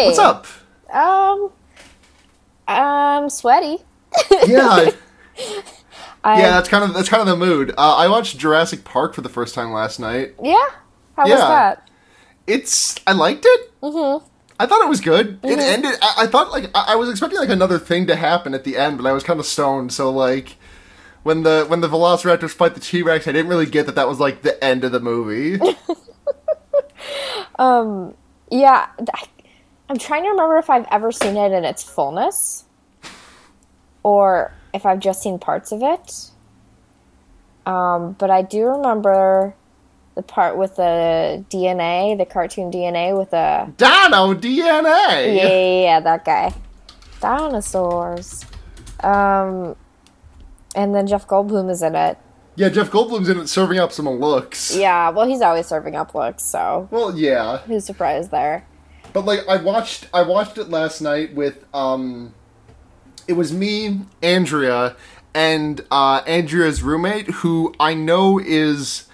Hey. What's up? Um, I'm sweaty. Yeah, I, yeah. That's kind of that's kind of the mood. Uh, I watched Jurassic Park for the first time last night. Yeah? How was Yeah. that? It's I liked it. Mm-hmm. I thought it was good. It ended. I, I thought like I, I was expecting like another thing to happen at the end, but I was kind of stoned. So like when the when the Velociraptors fight the T Rex, I didn't really get that that was like the end of the movie. Um. Yeah, I'm trying to remember if I've ever seen it in its fullness or if I've just seen parts of it. Um, but I do remember the part with the DNA, the cartoon DNA with the. Dino DNA. Yeah, yeah, yeah, that guy. Dinosaurs. Um, and then Jeff Goldblum is in it. Yeah, Jeff Goldblum's in it serving up some looks. Yeah, well, he's always serving up looks, so Well, yeah. who's surprised there? But like I watched I watched it last night with um it was me, Andrea, and uh Andrea's roommate who I know is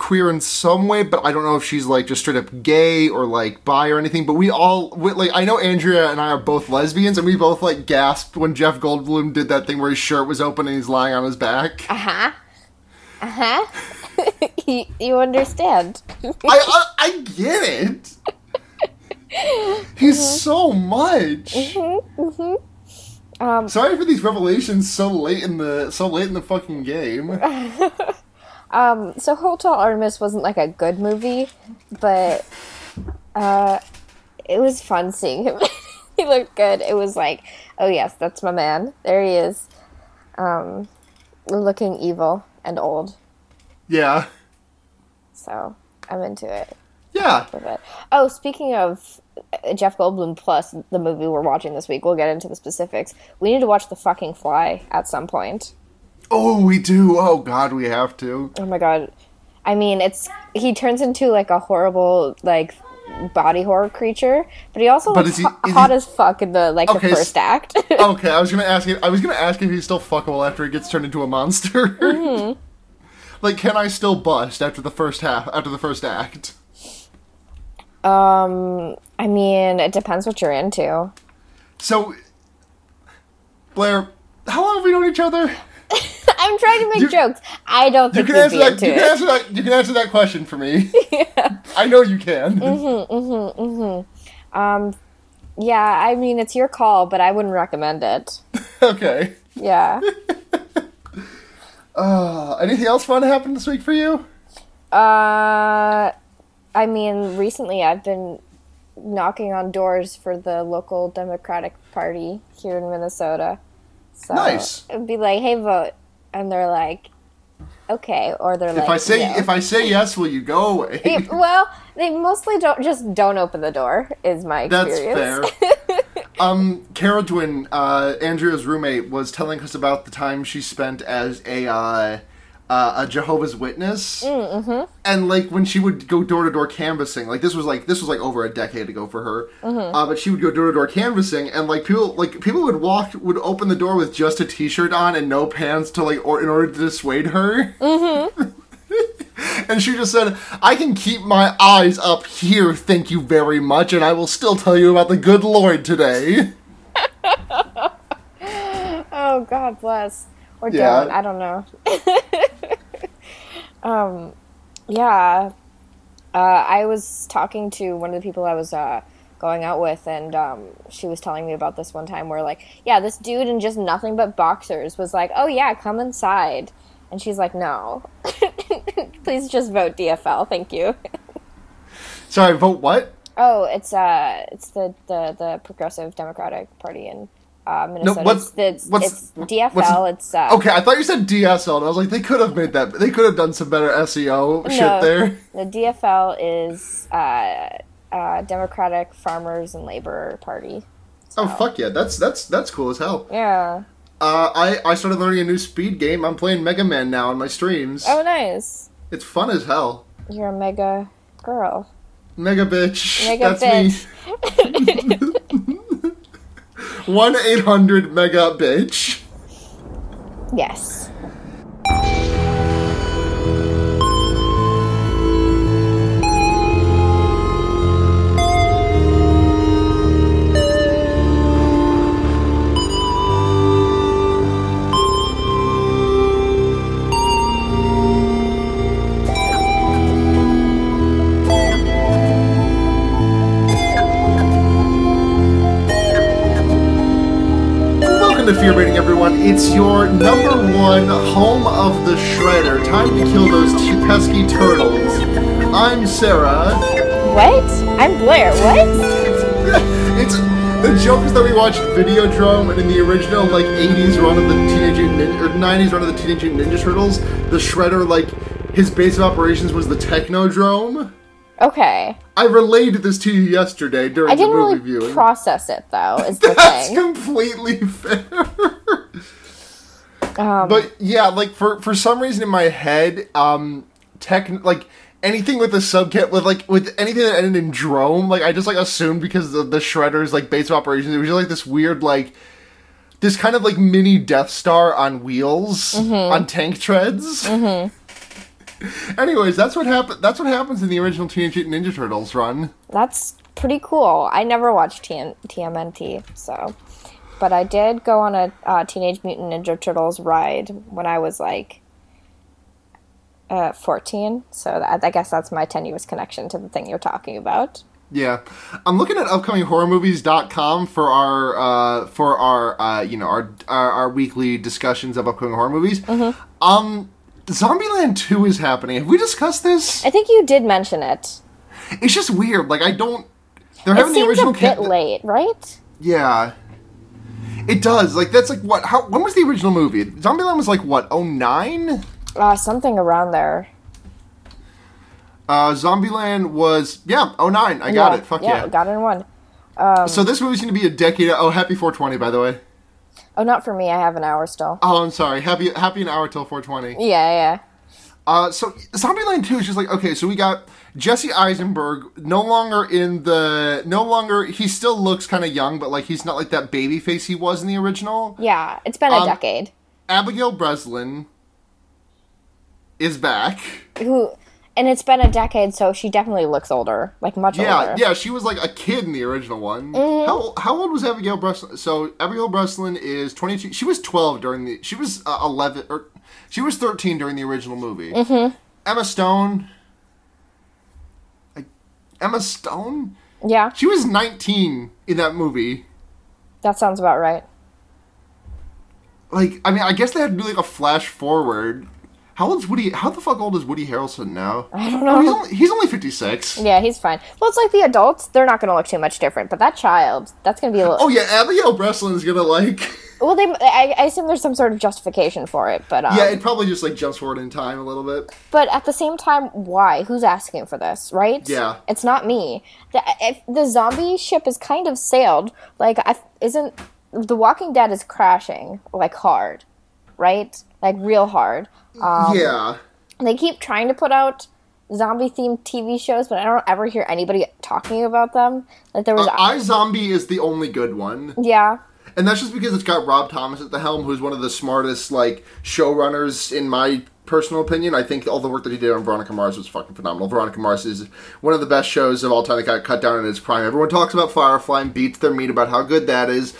queer in some way, but I don't know if she's like just straight up gay or like bi or anything. But we all we, like I know Andrea and I are both lesbians, and we both like gasped when Jeff Goldblum did that thing where his shirt was open and he's lying on his back. Uh huh. Uh huh. you, you understand? I, I I get it. He's so much. Mhm. Um, Sorry for these revelations so late in the so late in the fucking game. um, so Hotel Artemis wasn't like a good movie, but uh, it was fun seeing him. he looked good. It was like, oh yes, that's my man. There he is, um, looking evil and old. Yeah, So I'm into it. Yeah. Oh, speaking of uh, Jeff Goldblum plus the movie we're watching this week, we'll get into the specifics. We need to watch The Fucking Fly at some point. Oh, we do. Oh God, we have to. Oh my god. I mean, it's he turns into like a horrible like body horror creature, but he also But looks is he- ho- is he- hot as fuck in the like Okay, the first act. Okay, I was gonna ask you. I was gonna ask if he's still fuckable after he gets turned into a monster. Mm-hmm. like, can I still bust after the first half? After the first act? Um, I mean, it depends what you're into. So, Blair, how long have we known each other? I'm trying to make You- jokes. I don't You think can you'd answer that. You can answer that. You can answer that question for me. yeah. I know you can. Mm-hmm. Um, yeah, I mean, it's your call, but I wouldn't recommend it. okay. Yeah. Uh, anything else fun happened this week for you? Uh, I mean, recently I've been knocking on doors for the local Democratic Party here in Minnesota. So Nice. It'd be like, "Hey, vote," and they're like, "Okay," or they're like, If I say "No." if I say yes, will you go away? Yeah, well, they mostly don't just don't open the door. Is my That's experience. fair. um, Carol Dwin, uh, Andrea's roommate, was telling us about the time she spent as a uh, uh, a Jehovah's Witness, mm-hmm. and like when she would go door to door canvassing. Like this was like this was like over a decade ago for her. Uh, but she would go door to door canvassing, and like people like people would walk would open the door with just a t shirt on and no pants to like or in order to dissuade her. And she just said, I can keep my eyes up here, thank you very much, and I will still tell you about the good Lord today. Oh God bless. Or Yeah. don't. I don't know. um, yeah. Uh, I was talking to one of the people I was uh, going out with, and um, she was telling me about this one time where, like, yeah, this dude in just nothing but boxers was like, "Oh yeah, come inside," and she's like, "No, please just vote DFL, thank you." Sorry, vote what? Oh, it's uh, it's the the, the Progressive Democratic Party in uh, Minnesota. what's- it's, what's- it's DFL. what's- it's uh, Okay, I thought you said DSL, and I was like, they could have made that. They could have done some better SEO shit No. there. The DFL is uh, uh, Democratic Farmers and Labor Party. Oh fuck yeah, that's that's that's cool as hell. Yeah. Uh, I I started learning a new speed game. I'm playing Mega Man now on my streams. Oh, nice. It's fun as hell. You're a mega girl. Mega bitch. Mega that's bitch. me. One eight hundred mega bitch. Yes. Everyone. It's your number one home of the Shredder. Time to kill those two pesky turtles. I'm Sarah. What? I'm Blair. What? it's the joke is that we watched Videodrome, and in the original like '80s run of the Teenage Ninja, or '90s run of the Teenage Ninja Turtles, the Shredder like his base of operations was the Technodrome. Okay. I relayed this to you yesterday during I didn't the movie really viewing. process it though. Is the That's thing. completely fair. Um, but yeah, like for for some reason in my head, um, tech like anything with the subcat with like with anything that ended in drome, like I just like assumed because of the shredders like base of operations, it was just like this weird like this kind of like mini Death Star on wheels on tank treads. Anyways, that's what happened. That's what happens in the original Teenage Mutant Ninja Turtles run. That's pretty cool. I never watched TN- TMNT, so. But I did go on a uh, Teenage Mutant Ninja Turtles ride when I was like uh, 14. So that, I guess that's my tenuous connection to the thing you're talking about. Yeah, I'm looking at upcominghorrormovies.com for our uh, for our uh, you know our, our our weekly discussions of upcoming horror movies. Um, Zombieland Two is happening. Have we discussed this? I think you did mention it. It's just weird. Like I don't. They're It having the seems a original. bit ca- late, right? Yeah. It does. Like that's like what? How? When was the original movie? Zombieland was like what? Oh nine. Uh, something around there. Uh, Zombieland was yeah. Oh nine. I got yeah, it. Fuck yeah. yeah. got it in one. So this movie's gonna be a decade. Oh, happy 420 by the way. Oh, not for me. I have an hour still. Oh, I'm sorry. Happy happy an hour till 420. Yeah, yeah. Uh, so Zombieland 2 is just like okay, so we got Jesse Eisenberg no longer in the no longer he still looks kind of young, but like he's not like that baby face he was in the original. Yeah, it's been a Um, decade. Abigail Breslin is back. Who, and it's been a decade, so she definitely looks older, like much Yeah, older. yeah, yeah, she was like a kid in the original one. Mm-hmm. How how old was Abigail Breslin? So Abigail Breslin is 22. She was 12 during the she was uh, 11 or she was 13 during the original movie. Mm-hmm. Emma Stone like, Emma Stone? Yeah, She was 19 in that movie. that sounds about right. Like, I mean, I guess they had to do like a flash forward. How old's Woody? How the fuck old is Woody Harrelson now? I don't Oh, he's know. only, he's only 56. Yeah, he's fine. Well, it's like the adults; they're not going to look too much different, but that child, that's going to be a little. Oh yeah, Abigail Breslin is gonna like. Well, they, I, I assume there's some sort of justification for it, but um, Yeah, it probably just like jumps forward in time a little bit. but at the same time, why? Who's asking for this, right? Yeah. it's not me. The if the zombie ship is kind of sailed. Like, I, isn't The Walking Dead is crashing like hard, right? Like real hard. Um, yeah. they keep trying to put out zombie themed TV shows, but I don't ever hear anybody talking about them. Like there was, Uh, I Zombie is the only good one, yeah, and that's just because it's got Rob Thomas at the helm, who's one of the smartest like showrunners in my personal opinion. I think all the work that he did on Veronica Mars was fucking phenomenal. Veronica Mars is one of the best shows of all time that got cut down in its prime. Everyone talks about Firefly and beats their meat about how good that is.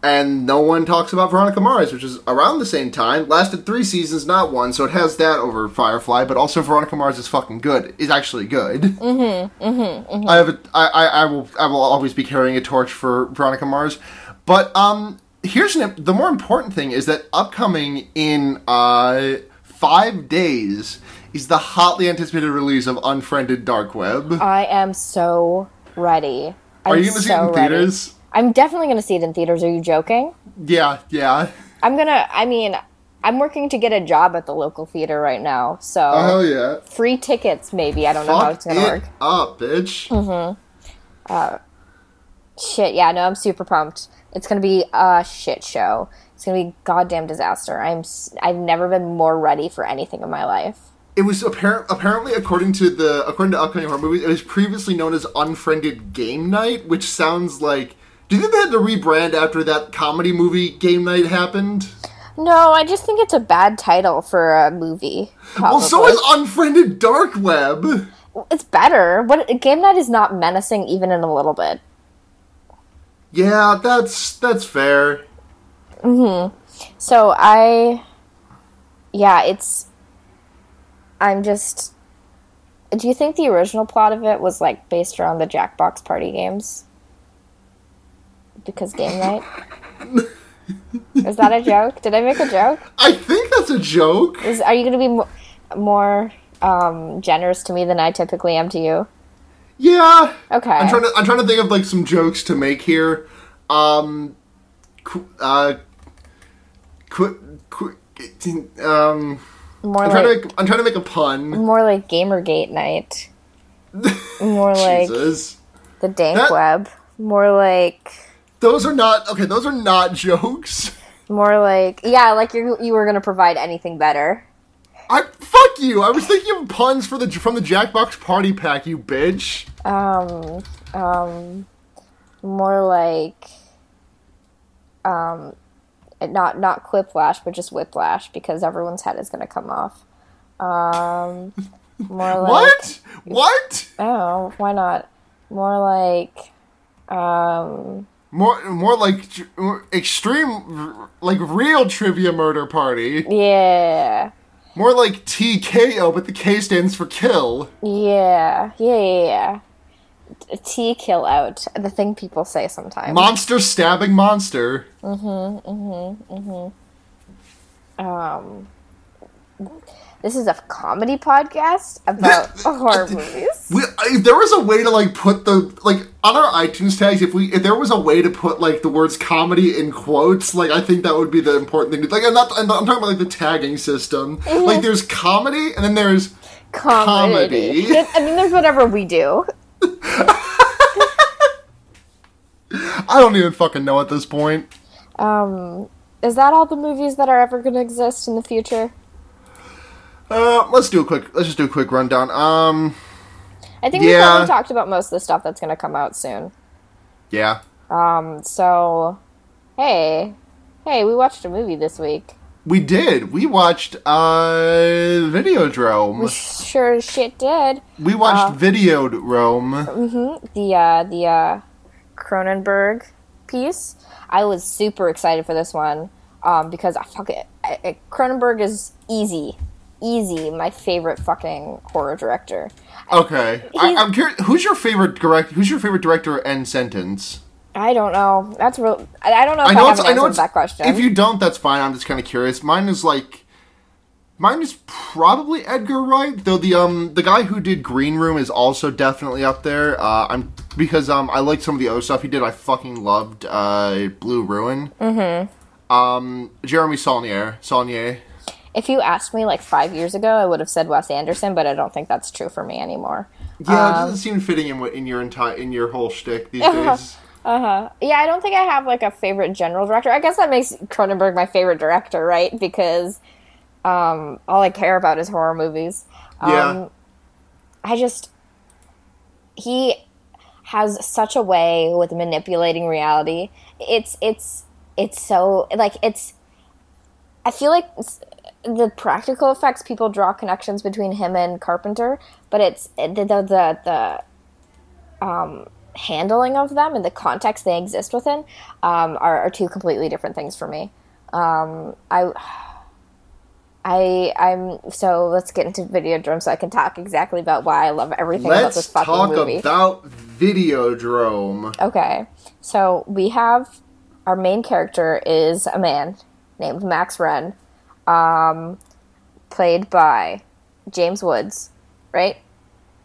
And no one talks about Veronica Mars, which is around the same time. Lasted three seasons, not one, so it has that over Firefly. But also, Veronica Mars is fucking good. Is actually good. Mm-hmm, mm-hmm, I have a, I, I, I will I will always be carrying a torch for Veronica Mars. But um, here's an, the more important thing is that upcoming in uh five days is the hotly anticipated release of Unfriended Dark Web. I am so ready. I'm Are you going to see it so in ready. theaters? I'm definitely going to see it in theaters. Are you joking? Yeah, yeah. I'm gonna. I mean, I'm working to get a job at the local theater right now, so Oh hell yeah! free tickets. Maybe I don't know how Fuck it's gonna it work. up, bitch. Uh, shit, yeah, no, I'm super pumped. It's gonna be a shit show. It's gonna be a goddamn disaster. I'm. I've never been more ready for anything in my life. It was apparent, apparently, according to the according to upcoming horror movies, it was previously known as Unfriended Game Night, which sounds like. Do you think they had to rebrand after that comedy movie Game Night happened? No, I just think it's a bad title for a movie. Well, so is Unfriended Dark Web. It's better. What game night is not menacing even in a little bit. Yeah, that's that's fair. Mhm. So I, yeah, it's. I'm just. Do you think the original plot of it was like based around the Jackbox party games? Because game night. Is that a joke? Did I make a joke? I think that's a joke. Is are you going to be mo- more um, generous to me than I typically am to you? Yeah. Okay. I'm trying to I'm trying to think of like some jokes to make here. Um qu- uh qu- qu- um More I'm like trying to make I'm trying to make a pun. more like Gamergate night. More like Jesus. the dank That- web. More like Those are not okay, those are not jokes. more like yeah, like you you were going to provide anything better. I fuck you. I was thinking of puns for the from the Jackbox Party Pack, you bitch. Um um more like um not not quiplash but just whiplash because everyone's head is going to come off. Um more like What? What? Oh, why not? More like um More more like extreme like real trivia murder party. yeah. More like TKO, but the K stands for kill. Yeah. Yeah, yeah, yeah. T kill out. The thing people say sometimes. Monster stabbing monster. Mm-hmm, mm-hmm, mm-hmm. um this is a comedy podcast about horror movies. We, if there was a way to like put the like on our iTunes tags, if we if there was a way to put like the words comedy in quotes, like I think that would be the important thing. Like I'm not I'm, not- I'm talking about like the tagging system. Like there's comedy and then there's Comedy. Comedy. I mean, there's whatever we do. I don't even fucking know at this point. Um, is that all the movies that are ever going to exist in the future? Uh, let's do a quick. Let's just do a quick rundown. Um, I think we Yeah. probably talked about most of the stuff that's going to come out soon. yeah, Um, so, hey, hey, we watched a movie this week. we did. We watched uh Videodrome. Sure as shit did. We watched Videodrome. The uh, the uh, Cronenberg piece. I was super excited for this one um, because I fuck it. Cronenberg is easy, easy. My favorite fucking horror director. Okay, I, I'm curious. Who's your favorite direct? Who's your favorite director and sentence? I don't know. That's real. I, I don't know if I I, know have it's. I know it's. that question. If you don't, that's fine. I'm just kind of curious. Mine is like. Mine is probably Edgar Wright, though the um the guy who did Green Room is also definitely up there. Uh, I'm because um I like some of the other stuff he did. I fucking loved uh Blue Ruin. Mm-hmm. Um, Jeremy Saulnier, Saulnier. If you asked me like five years ago, I would have said Wes Anderson, but I don't think that's true for me anymore. Yeah, it Um, doesn't seem fitting in what- in your entire in your whole shtick these days. Uh huh. Yeah, I don't think I have like a favorite general director. I guess that makes Cronenberg my favorite director, right? Because um, all I care about is horror movies. Um, Yeah. I just he has such a way with manipulating reality. It's it's it's so like it's. I feel like the practical effects people draw connections between him and Carpenter, but it's the the the, the um, handling of them and the context they exist within um, are, are two completely different things for me. Um, I. I I'm so let's get into Videodrome so I can talk exactly about why I love everything about this Let's fucking talk movie. about Videodrome. Okay, so we have our main character is a man named Max Renn, um, played by James Woods, right?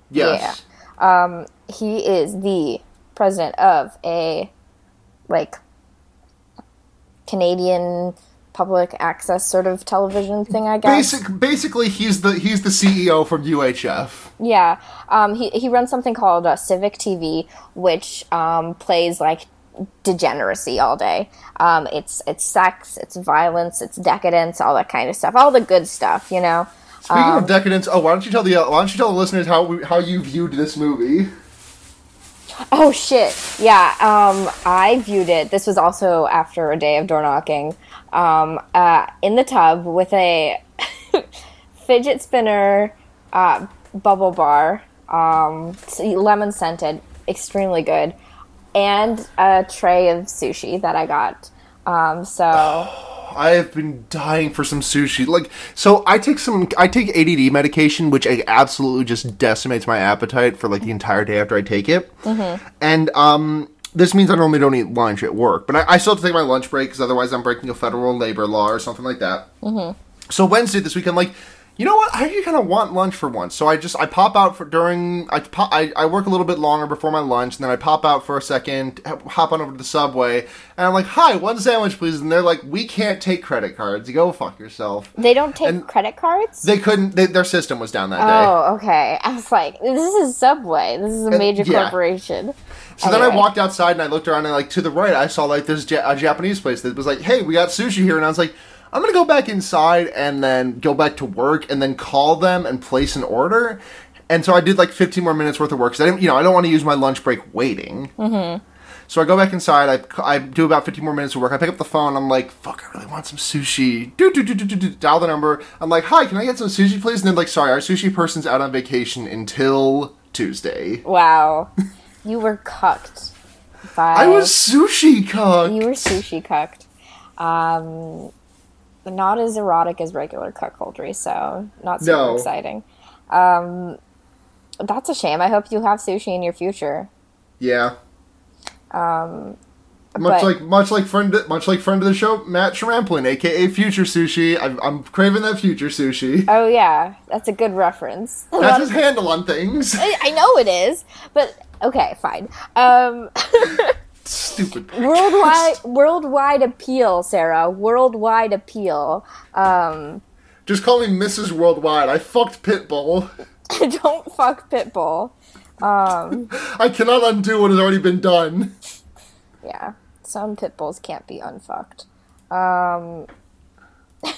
Yes. Um, he is the president of a like Canadian public access sort of television thing, I guess. Basic, basically, he's the he's the CEO from UHF. Yeah, um, he he runs something called uh, Civic TV, which um, plays like degeneracy all day. Um, it's it's sex, it's violence, it's decadence, all that kind of stuff, all the good stuff, you know. Speaking Um, of decadence, oh, why don't you tell the uh, why don't you tell the listeners how we, how you viewed this movie? Oh shit! Yeah, um, I viewed it. This was also after a day of door knocking. Um, uh, in the tub with a fidget spinner, uh, bubble bar, um, lemon scented, extremely good, and a tray of sushi that I got. Um, so I have been dying for some sushi. Like, so I take some, I take ADD medication, which absolutely just decimates my appetite for like the entire day after I take it. And um, this means I normally don't eat lunch at work, but I, I still have to take my lunch break because otherwise I'm breaking a federal labor law or something like that. Mm-hmm. So Wednesday this week, I'm like, you know what? I actually kind of want lunch for once. So I just I pop out for during I pop, I, I work a little bit longer before my lunch, and then I pop out for a second, hop on over to the subway, and I'm like, "Hi, one sandwich, please." And they're like, "We can't take credit cards. Go fuck yourself." They don't take And- credit cards? They couldn't. They, their system was down that day. Oh, okay. I was like, this is Subway. This is a major yeah. corporation. So then I walked outside and I looked around and like to the right I saw like this ja- a Japanese place that was like, "Hey, we got sushi here," and I was like, "I'm gonna go back inside and then go back to work and then call them and place an order." And so I did like 15 more minutes worth of work because I didn't, you know, I don't want to use my lunch break waiting. Mm-hmm. So I go back inside. I, I do about 15 more minutes of work. I pick up the phone. I'm like, "Fuck, I really want some sushi." Do do do do do do. Dial the number. I'm like, "Hi, can I get some sushi, please?" And then like, "Sorry, our sushi person's out on vacation until Tuesday." Wow. you were cucked by. I was sushi cooked. You were sushi cucked. Um, not as erotic as regular cuckoldry, so not super No. exciting. Um, that's a shame. I hope you have sushi in your future. Yeah. Um, Much but- like much like friend much like friend of the show Matt Shramplin, aka Future Sushi. I'm, I'm craving that Future Sushi. oh yeah, that's a good reference. That's his handle on things. I, I know it is, but okay, fine. Um, Stupid. worldwide, worldwide appeal, Sarah. Worldwide appeal. Um, Just call me Mrs. Worldwide. I fucked Pitbull. don't fuck Pitbull. Um, I cannot undo what has already been done. yeah, some Pitbulls can't be unfucked. Um,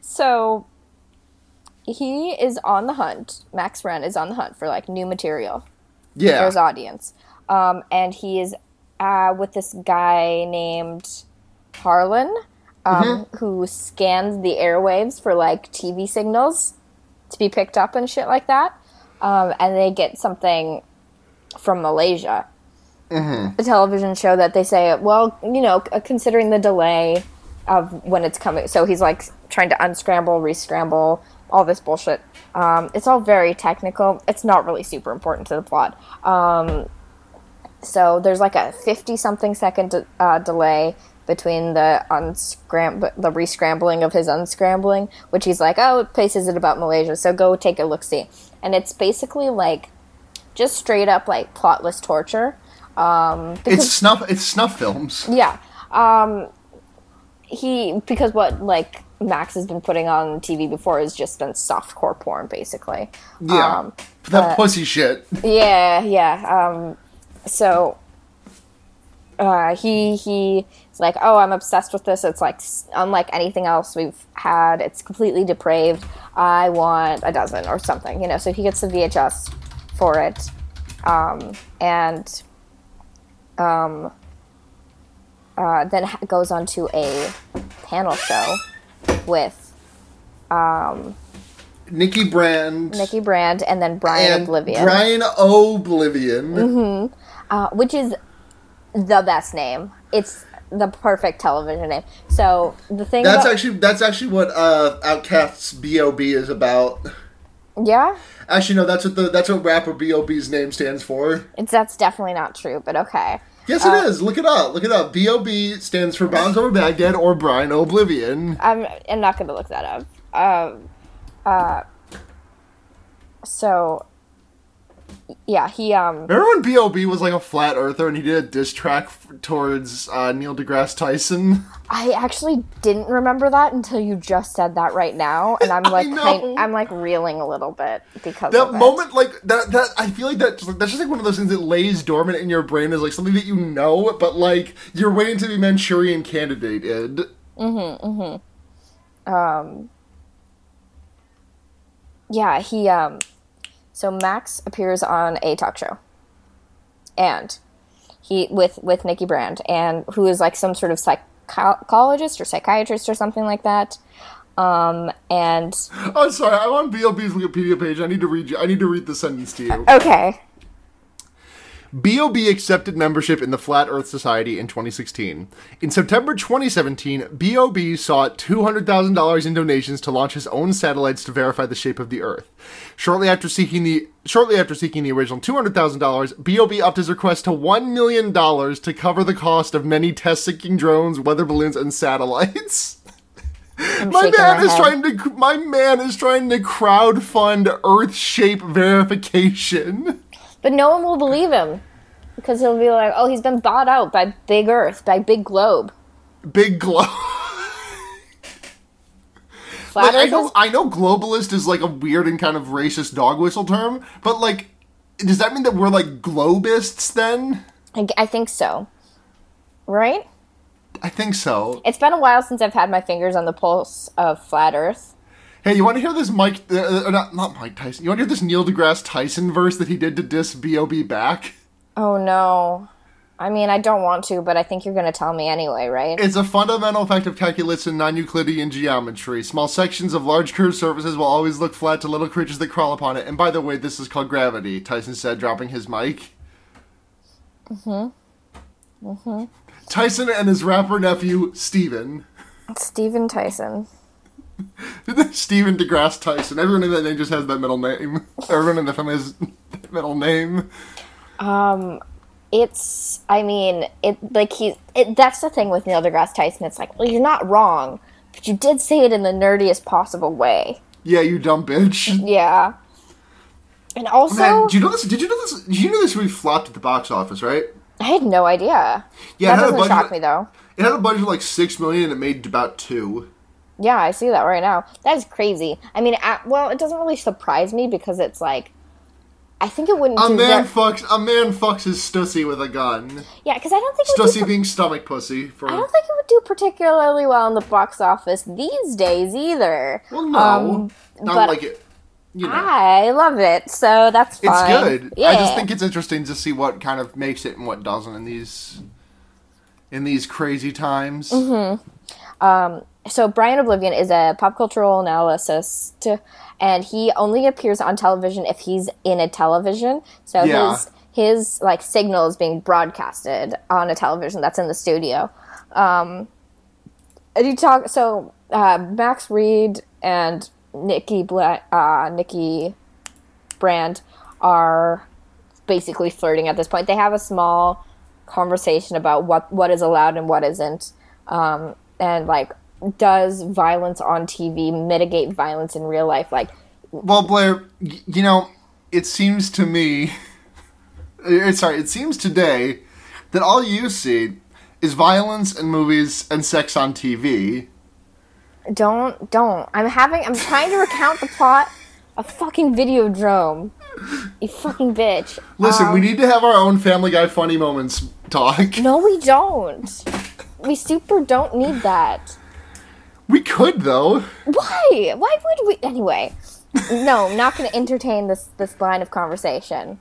so he is on the hunt. Max Renn is on the hunt for like new material for Yeah. his audience, um, and he is uh, with this guy named Harlan, um, who scans the airwaves for like TV signals to be picked up and shit like that. Um, and they get something from Malaysia a television show that they say, well, you know, considering the delay of when it's coming. So he's like trying to unscramble, rescramble, all this bullshit. Um, it's all very technical. It's not really super important to the plot. Um, so there's like a 50 something second de- uh, delay between the unscram the rescrambling of his unscrambling, which he's like, oh, it places it about Malaysia, so go take a look see. And it's basically like just straight up like plotless torture. Um, because It's snuff. It's snuff films. yeah. Um, he because what like Max has been putting on TV before has just been softcore porn, basically. Yeah. Um, that pussy shit. yeah, yeah. Um, so uh, he he's like, oh, I'm obsessed with this. It's like unlike anything else we've had. It's completely depraved. I want a dozen or something, you know. So he gets the VHS for it, um, and um, uh, then ha- goes on to a panel show with Nikki Brand. Nikki Brand and then Brian and Oblivion. Brian O'Blivion. Uh, which is the best name. It's the perfect television name. So the thing That's about, actually that's actually what uh, OutKast's B.O.B. is about. yeah, Actually, no, that's what the that's what rapper B.O.B.'s name stands for. it's that's definitely not true, but okay. Yes, it is. Look it up. Look it up. B.O.B. stands for Bombs Over Baghdad or Brian O'Blivion. I'm I'm not going to look that up. Um, uh, so yeah, he um Remember when B.O.B. was like a flat earther and he did a diss track f- towards uh, Neil deGrasse Tyson? I actually didn't remember that until you just said that right now, and I'm like kind, I'm like reeling a little bit because That of it. moment, like that, that I feel like that that's just like one of those things that lays dormant in your brain as like something that you know, but like you're waiting to be Manchurian candidated. Mm-hmm. Mm-hmm. Um. Yeah, he um so Max appears on a talk show. And he with with Nikki Brand and who is like some sort of psychologist or psychiatrist or something like that. Um and I'm sorry, I'm on B.O.B.'s Wikipedia page. I need to read you. I need to read the sentence to you. okay. BOB accepted membership in the Flat Earth Society in 2016. In September 2017, BOB sought $200,000 in donations to launch his own satellites to verify the shape of the Earth. Shortly after seeking the shortly after seeking the original $200,000, BOB upped his request to $1 million to cover the cost of many test-sinking drones, weather balloons, and satellites. I'm My man is head. trying to my man is trying to crowdfund Earth shape verification. But no one will believe him because he'll be like, "Oh, he's been bought out by Big Earth, by Big Globe." Big Globe. Like, I know I know globalist is like a weird and kind of racist dog whistle term, but like does that mean that we're like globists then? I, I think so. Right? I think so. It's been a while since I've had my fingers on the pulse of flat Earth. Hey, you want to hear this Mike uh, uh, not not Mike Tyson. You want to hear this Neil deGrasse Tyson verse that he did to diss BOB back? Oh no. I mean, I don't want to, but I think you're going to tell me anyway, right? It's a fundamental fact of calculus and non-Euclidean geometry. Small sections of large curved surfaces will always look flat to little creatures that crawl upon it. And by the way, this is called gravity, Tyson said, dropping his mic. Mm-hmm. Mm-hmm. Tyson and his rapper nephew, Steven. Steven Tyson. Steven DeGrasse Tyson. Everyone in that name just has that middle name. Everyone in the family has that middle name. Um, It's, I mean, it like he. It, that's the thing with Neil deGrasse Tyson. It's like, well, you're not wrong, but you did say it in the nerdiest possible way. Yeah, you dumb bitch. Yeah. And also, Man, do you know this? Did you know this? Did you know this movie flopped at the box office, right? I had no idea. Yeah, it that had a doesn't budget- shock me though. It had a budget of like six million, and it made about two. Yeah, I see that right now. That is crazy. I mean, at, well, it doesn't really surprise me because it's like, I think it wouldn't. A man ver- fucks a man fucks his stussy with a gun. yeah, because I don't think it would do Stussy being stomach pussy for I don't think it would do particularly well in the box office these days either. well no. Um, Not but like it you know. I love it, so that's it's good. Yeah. I just think it's interesting to see what kind of makes it and what doesn't in these in these crazy times. Mm-hmm. So Brian O'Blivion is a pop cultural analyst, and he only appears on television if he's in a television. So Yeah. his his like signal is being broadcasted on a television that's in the studio. Um, you talk so uh, Max Reed and Nikki Bla- uh, Nikki Brand are basically flirting at this point. They have a small conversation about what what is allowed and what isn't, um, and like does violence on TV mitigate violence in real life? Like, Well, Blair, you know, it seems to me uh, sorry, it seems today that all you see is violence in movies and sex on TV. don't don't. I'm having. I'm trying to recount the plot of fucking Videodrome. You fucking bitch. Listen, Um, we need to have our own Family Guy funny moments talk. No, we don't. We super don't need that. We could though. Why? Why would we? Anyway, no, I'm not going to entertain this this line of conversation.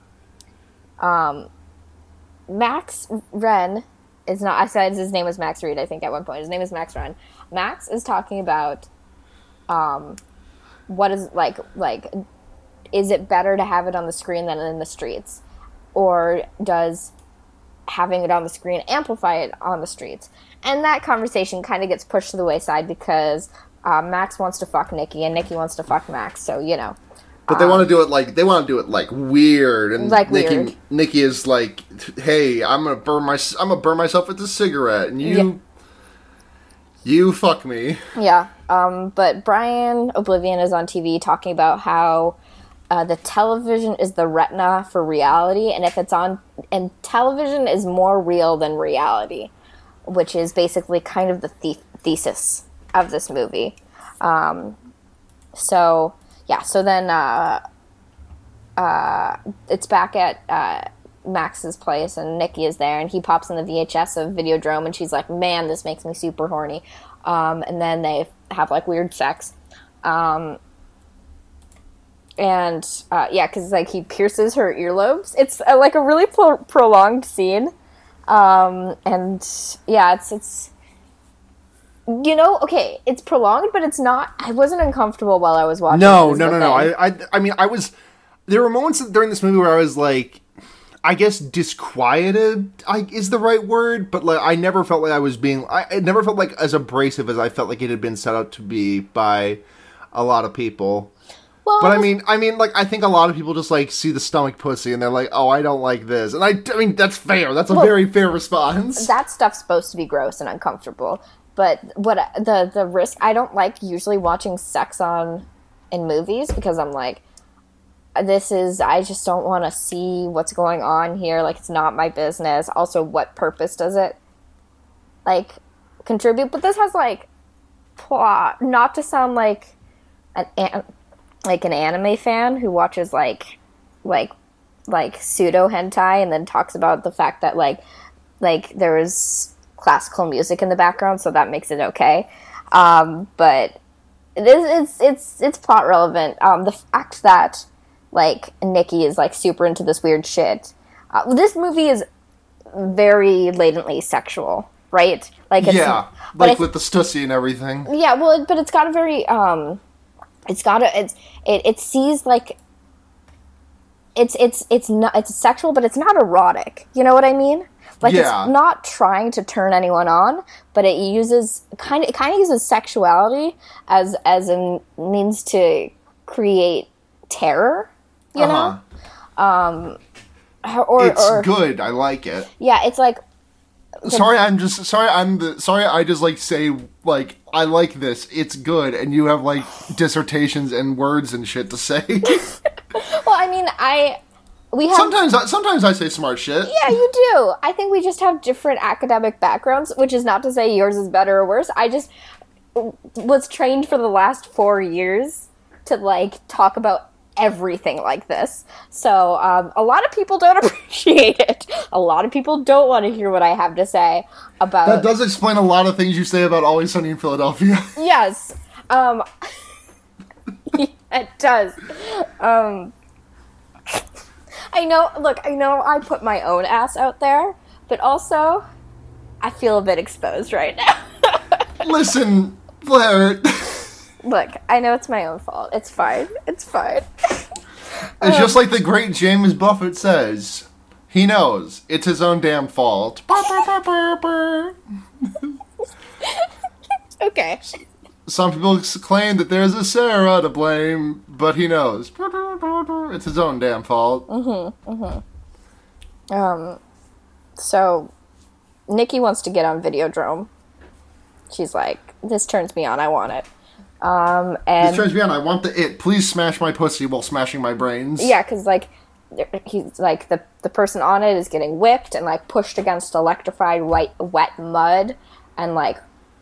Um, Max Renn is not. I said his name was Max Reed. I think at one point his name is Max Ren. Max is talking about, um, what is like like, is it better to have it on the screen than in the streets, or does having it on the screen amplify it on the streets. And that conversation kind of gets pushed to the wayside because uh, Max wants to fuck Nikki and Nikki wants to fuck Max. So you know, But they want to do it like they want to do it like weird and Like Nikki, weird. Nikki is like, "Hey, I'm gonna burn my I'm gonna burn myself with a cigarette, and you, you fuck me." yeah. Um, but Brian O'Blivion is on TV talking about how. Uh, the television is the retina for reality, and if it's on, and television is more real than reality, which is basically kind of the, the- thesis of this movie. Um, so yeah, so then uh, uh, it's back at uh, Max's place, and Nikki is there, and he pops in the VHS of Videodrome, and she's like, "Man, this makes me super horny." Um, and then they have like weird sex, um, and uh, yeah, because like he pierces her earlobes. It's uh, like a really pro- prolonged scene, um, and yeah, it's it's you know okay, it's prolonged, but it's not. I wasn't uncomfortable while I was watching. No, no, no, no. I, I, I mean, I was. There were moments during this movie where I was like, I guess disquieted I, is the right word, but like I never felt like I was being I it never felt like as abrasive as I felt like it had been set up to be by a lot of people. Well, But I mean, I mean, like I think a lot of people just like see the stomach pussy and they're like, "Oh, I don't like this," and I, I mean, that's fair. That's a very fair response. that stuff's supposed to be gross and uncomfortable. But what the the risk I don't like usually watching sex on in movies because I'm like this is I just don't want to see what's going on here like it's not my business. Also what purpose does it like contribute? But this has like plot not to sound like an, an like an anime fan who watches like like like pseudo hentai and then talks about the fact that like like there was classical music in the background, so that makes it okay. Um, but it is it's it's it's plot relevant. Um, the fact that like Nikki is like super into this weird shit. Uh, this movie is very latently sexual, right? Like it's, yeah, like with the stussy and everything. yeah, well, it- but it's got a very um, it's got a it's it it sees like it's it's it's not it's sexual, but it's not erotic. You know what I mean? Like Yeah. it's not trying to turn anyone on, but it uses kind of it kind of uses sexuality as as a means to create terror. You Uh-huh. know, or It's or good. I like it. yeah, it's like Sorry, I'm just sorry. I'm the sorry. I just like say like I like this. It's good, and you have like dissertations and words and shit to say. well, I mean, I we have sometimes, I, sometimes I say smart shit. Yeah, you do. I think we just have different academic backgrounds, which is not to say yours is better or worse. I just was trained for the last four years to like talk about everything like this. So um, a lot of people don't appreciate it. A lot of people don't want to hear what I have to say about. That does explain a lot of things you say about Always Sunny in Philadelphia. yes, um, it does. Um, I know. Look, I know. I put my own ass out there, but also, I feel a bit exposed right now. Listen, Blair. Look, I know it's my own fault. It's fine. It's fine. It's just like the great James Buffett says. He knows it's his own damn fault. okay. Some people claim that there's a Sarah to blame, but he knows it's his own damn fault. Mhm. Mhm. Um, so Nikki wants to get on Videodrome. She's like, "This turns me on. I want it." Um, This and turns me on. I want the it. Please smash my pussy while smashing my brains. yeah, because like he's like the the person on it is getting whipped and like pushed against electrified white wet mud and like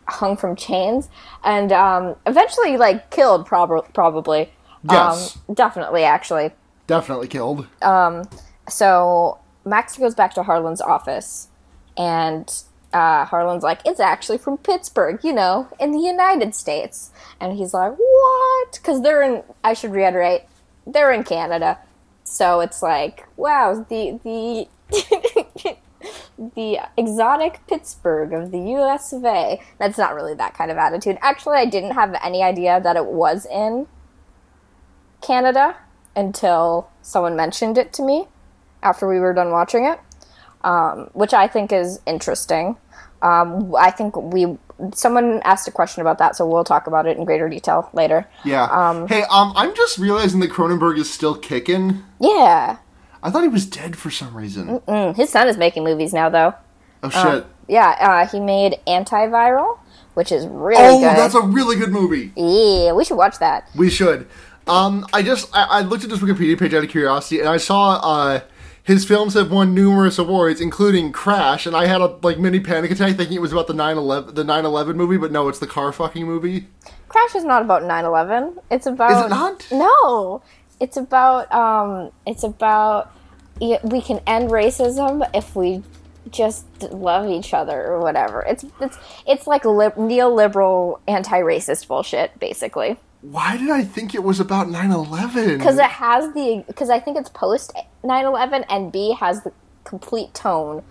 hung from chains and um, eventually like killed prob- probably. Yes. Um, definitely, actually. Definitely killed. Um so Max goes back to Harlan's office, and uh, Harlan's like, "It's actually from Pittsburgh, you know, in the United States." And he's like, "What?" Because they're in. I should reiterate, they're in Canada, so it's like, wow, the the. the exotic Pittsburgh of the US of A. That's not really that kind of attitude. Actually, I didn't have any idea that it was in Canada until someone mentioned it to me after we were done watching it, um, which I think is interesting. Um, I think we someone asked a question about that, so we'll talk about it in greater detail later. Yeah. hey, um, I'm just realizing that Cronenberg is still kicking. Yeah, I thought he was dead for some reason. Mm, his son is making movies now, though. Oh shit. Yeah, uh, he made Antiviral, which is really good. oh, good. that's a really good movie. yeah, we should watch that. We should. Um, I just I, I looked at this Wikipedia page out of curiosity, and I saw uh, his films have won numerous awards, including Crash, and I had a like mini panic attack thinking it was about the 9/11 the 9/11 movie, but no, it's the car fucking movie. Crash is not about 9/11. It's about Is it not? No, it's about um, it's about we can end racism if we just love each other or whatever. It's it's it's like lib- neoliberal anti-racist bullshit, basically. Why did I think it was about 9/11? Because it has the because I think it's post 9/11 and B has the complete tone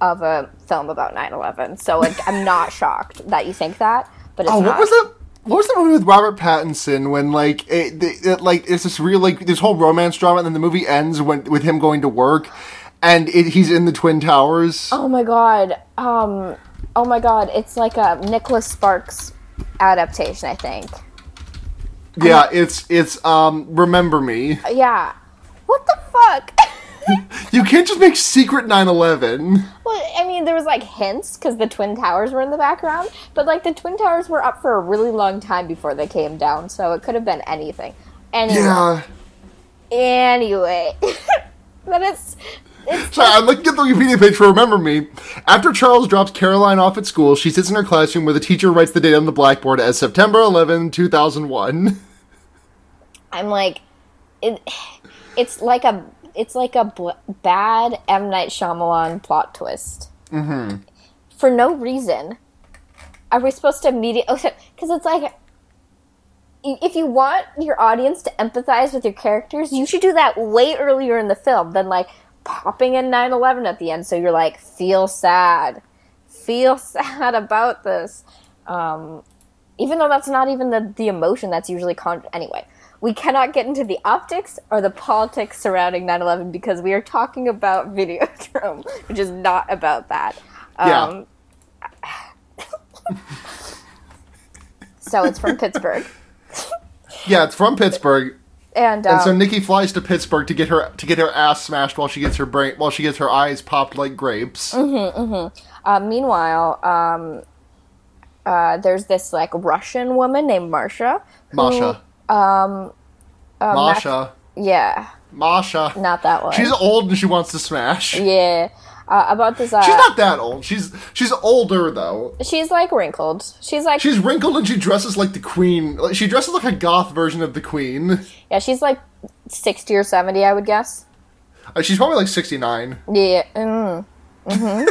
of a film about 9/11. So like, I'm not shocked that you think that, but it's Oh, not. what was that? What was the movie with Robert Pattinson when like it, it, it- like it's this real like this whole romance drama and then the movie ends when with him going to work and it, he's in the Twin Towers. Oh my god. Um. Oh my god. It's like a Nicholas Sparks adaptation. I think. Yeah, it's it's um Remember Me. Yeah. What the fuck? You can't just make secret 9/11. well, I mean, there was like hints because the Twin Towers were in the background, but like the Twin Towers were up for a really long time before they came down, so it could have been anything. Anyway. Yeah. Anyway. but it's. It's Sorry, I'm looking at the Wikipedia page for Remember Me. After Charles drops Caroline off at school, she sits in her classroom where the teacher writes the date on the blackboard as September 11, 2001. I'm like, it, it's like a it's like a bl- bad M Night Shyamalan plot twist. Mm-hmm. For no reason. Are we supposed to immediately? Because it's like, if you want your audience to empathize with your characters, you should do that way earlier in the film than like popping in 9/11 at the end. So you're like, feel sad, feel sad about this. Um, even though that's not even the, the emotion that's usually con anyway we cannot get into the optics or the politics surrounding 9-11 because we are talking about videodrome which is not about that Yeah. um, so it's from pittsburgh yeah, it's from Pittsburgh. and, um, And so Nikki flies to Pittsburgh to get her to get her ass smashed while she gets her brain while she gets her eyes popped like grapes. uh, meanwhile um, uh, there's this like russian woman named marsha Masha. Um, uh, Masha. yeah Masha. not that one She's old and she wants to smash. yeah uh, about this uh, She's not that old. She's she's older though. she's like wrinkled she's like She's wrinkled and she dresses like the queen. Like, She dresses like a goth version of the queen. Yeah, she's like 60 or 70, I would guess. Uh, she's probably like sixty nine. Yeah. Mm.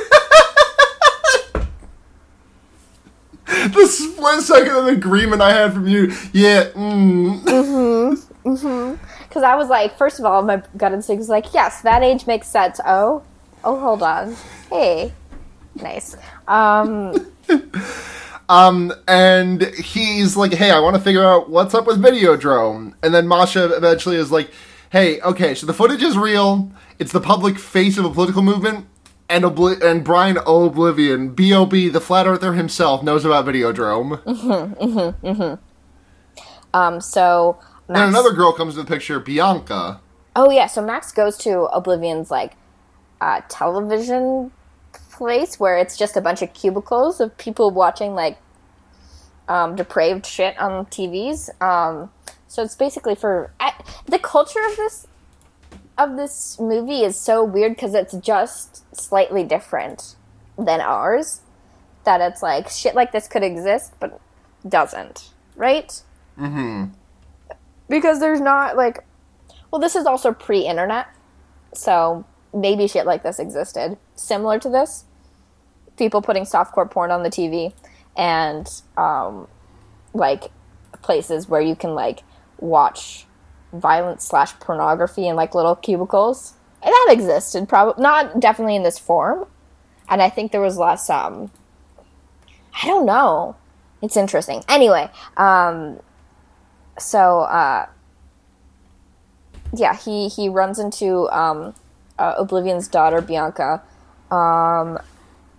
The split second of agreement I had from you. Yeah. Mm. Mm-hmm. Mm-hmm. Because I was like, first of all, my gut instinct was like, yes, that age makes sense. Oh, oh, hold on. Hey. Nice. Um, Um, and he's like, "Hey, I want to figure out what's up with Videodrome." And then Masha eventually is like, "Hey, okay, so the footage is real. It's the public face of a political movement." And, Obli- and Brian O'Blivion, B.O.B., the flat earther himself, knows about Videodrome. Mm-hmm, mm-hmm, mm-hmm. Um, so Max, And another girl comes to the picture, Bianca. oh yeah, so Max goes to O'Blivion's like uh, television place where it's just a bunch of cubicles of people watching like um, depraved shit on TVs. Um, so it's basically for I, the culture of this of this movie is so weird because it's just slightly different than ours. That it's like shit like this could exist, but doesn't, right? Mm-hmm. Because there's not like, well, this is also pre-internet, so maybe shit like this existed, similar to this. People putting softcore porn on the TV, and um, like places where you can like watch violence slash pornography in like little cubicles. And that existed, probably not definitely in this form. And I think there was less. Um, I don't know. It's interesting. Anyway, um, so uh, yeah, he he runs into um, uh, O'Blivion's daughter Bianca, um,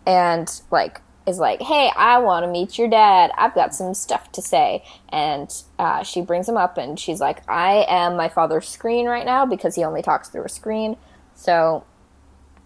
and like is like, "Hey, I want to meet your dad. I've got some stuff to say." And uh, she brings him up, and she's like, "I am my father's screen right now because he only talks through a screen. So,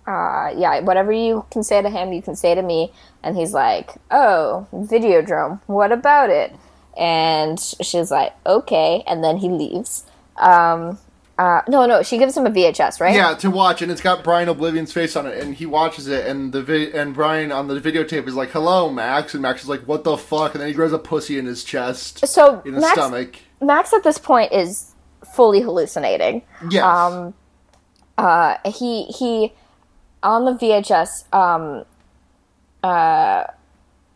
uh, yeah, whatever you can say to him, you can say to me." And he's like, "Oh, Videodrome. What about it?" And she's like, "Okay." And then he leaves. Um, uh, no, no, she gives him a VHS, right? Yeah, to watch, and it's got Brian O'Blivion's face on it, and he watches it, and the vi- and Brian on the videotape is like, "Hello, Max," and Max is like, "What the fuck?" And then he grows a pussy in his chest, So in his Max, stomach. Max at this point is fully hallucinating. Yes. Um, uh, he he on the VHS. Um, uh,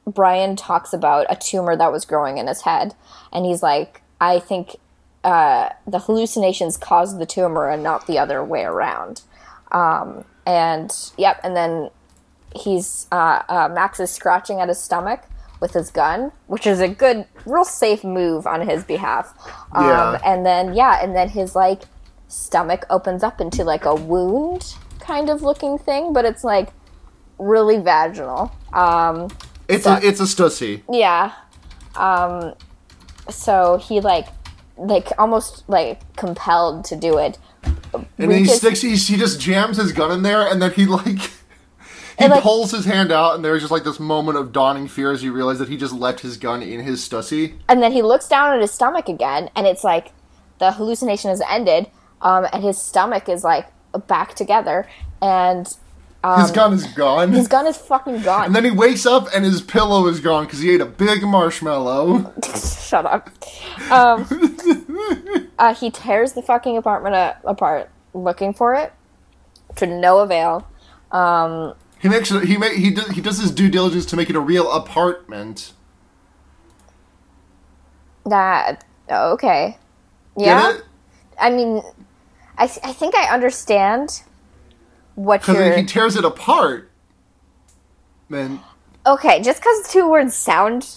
Brian talks about a tumor that was growing in his head, and he's like, "I think uh, the hallucinations caused the tumor and not the other way around." Um, and yep, and then he's uh, uh, Max is scratching at his stomach with his gun, which is a good, real safe move on his behalf. Um, Yeah. And then yeah, and then his like stomach opens up into like a wound kind of looking thing, but it's like really vaginal. Um, It's So- a it's a stussy. yeah. Um, so he like like almost like compelled to do it. And then he sticks. He, he just jams his gun in there, and then he like he like- pulls his hand out, and there's just like this moment of dawning fear as you realize that he just left his gun in his stussy. and then he looks down at his stomach again, and it's like the hallucination has ended, um, and his stomach is like back together, and His gun is gone. Um, his gun is fucking gone. and then he wakes up, and his pillow is gone because he ate a big marshmallow. Shut up. Um, uh, he tears the fucking apartment a- apart, looking for it, to no avail. Um, He makes. He ma- he does, he does his due diligence to make it a real apartment. that okay, yeah. I mean, I I think I understand what. Because he tears it apart. Man, okay, just because two words sound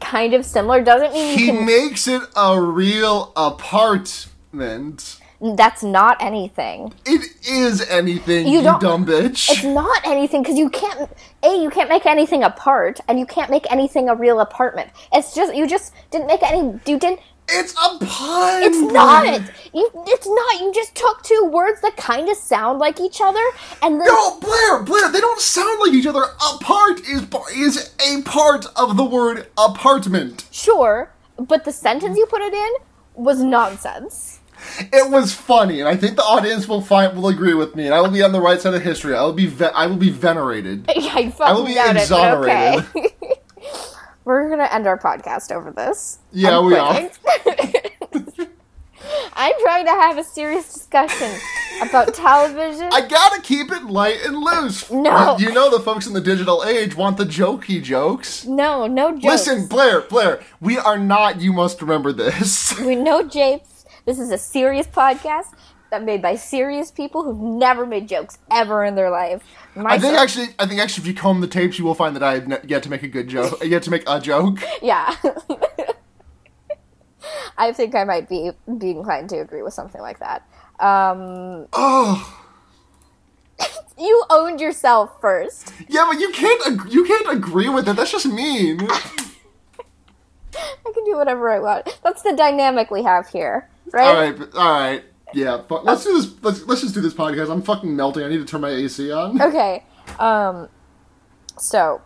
kind of similar doesn't mean you he can. makes it a real apartment. that's not anything. It is anything, You you, dumb bitch. It's not anything because you can't. A, you can't make anything apart, and you can't make anything a real apartment. It's just you just didn't make any. You didn't. It's a pun. It's not. You. It's not. You just took two words that kind of sound like each other, and then No, Blair, Blair, they don't sound like each other. Apart is is a part of the word apartment. sure, but the sentence you put it in was nonsense. It was funny, and I think the audience will find will agree with me, and I will be on the right side of history. I will be ve- I will be venerated. Yeah, I I will be exonerated. okay. We're gonna end our podcast over this. Yeah, I'm we are. I'm trying to have a serious discussion about television. I gotta keep it light and loose. No. you know the folks in the digital age want the jokey jokes. no, no jokes. Listen, Blair, Blair, we are not. You must remember this. we know japes. This is a serious podcast that made by serious people who've never made jokes ever in their life. I think Myself- actually, I think actually, if you comb the tapes, you will find that I have yet to make a good joke. yet to make a joke. yeah. I think I might be be inclined to agree with something like that. Um, Oh, you owned yourself first. yeah, but you can't. Ag- you can't agree with it. That's just mean. I can do whatever I want. That's the dynamic we have here, right? all right, all right. Yeah, fuck, let's do this. Let's let's just do this podcast. I'm fucking melting. I need to turn my AC on. Okay. Um so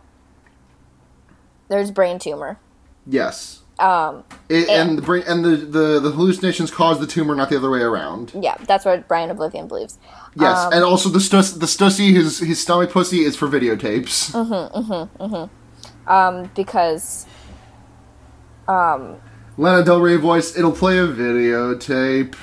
there's brain tumor. Yes. Um It, and the brain and the, the the hallucinations cause the tumor, not the other way around. yeah, that's what Brian O'Blivion believes. Yes, Um, and also the stuss, the stussy, his his stomach pussy is for videotapes. Mm-hmm. Mm-hmm. Mm-hmm. Um because um Lana Del Rey voice. It'll play a videotape.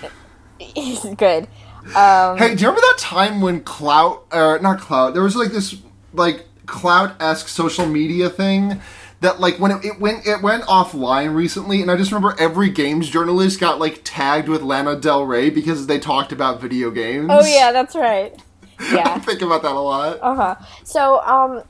He's good. Um Hey, do you remember that time when clout, or not clout? There was like this like clout esque social media thing that like when it, it went it went offline recently, and I just remember every games journalist got like tagged with Lana Del Rey because they talked about video games. Oh yeah, that's right. I Yeah. think about that a lot. Uh-huh. So um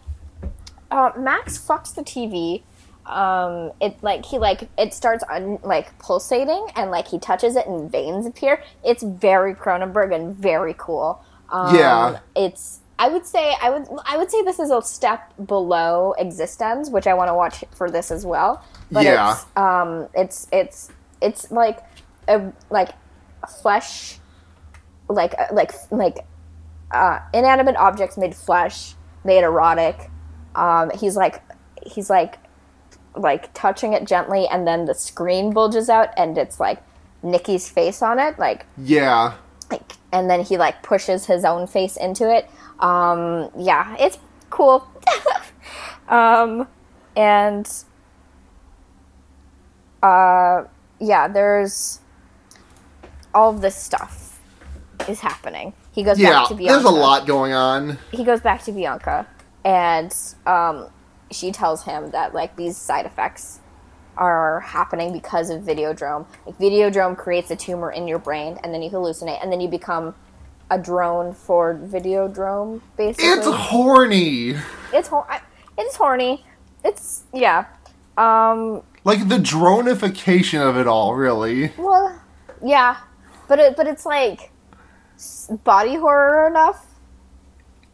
uh, Max fucks the TV. Um, it like he like it starts un, like pulsating and like he touches it and veins appear. It's very Cronenberg and very cool. Um, Yeah. it's I would say I would I would say this is a step below eXistenZ, which I want to watch for this as well. But Yeah. it's um it's it's it's like a like flesh like uh, like like uh, inanimate objects made flesh, made erotic. Um, he's like he's like like touching it gently, and then the screen bulges out, and it's like Nikki's face on it, like Yeah. like, and then he like pushes his own face into it. Um, yeah, it's cool. um, and uh, yeah, there's all of this stuff is happening. He goes Yeah, back to Bianca there's a lot going on. he goes back to Bianca, and um, she tells him that like these side effects are happening because of Videodrome. Like Videodrome creates a tumor in your brain, and then you hallucinate, and then you become a drone for Videodrome. Basically, It's horny. it's hor- it's horny. It's yeah. Um, Like the dronification of it all, really. well, yeah, but it but it's like body horror enough.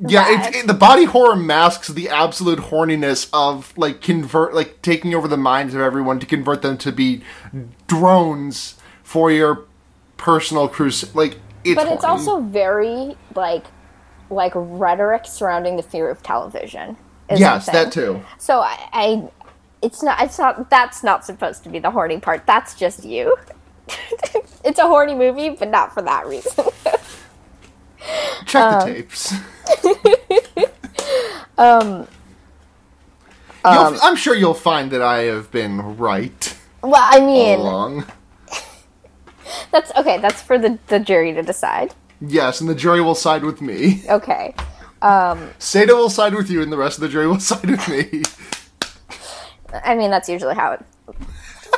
Yeah, it, it, the body horror masks the absolute horniness of like convert, like taking over the minds of everyone to convert them to be drones for your personal cruise. Like, it's But it's horny. also very like like rhetoric surrounding the fear of television. is yes, that too. So I, I, it's not. It's not. That's not supposed to be the horny part. That's just you. it's a horny movie, but not for that reason. Check Um, the tapes. um, I'm sure you'll find that I have been right well, I mean, along. that's okay. That's for the the jury to decide. Yes, and the jury will side with me. Okay. Seda will side with you, and the rest of the jury will side with me. I mean, that's usually how it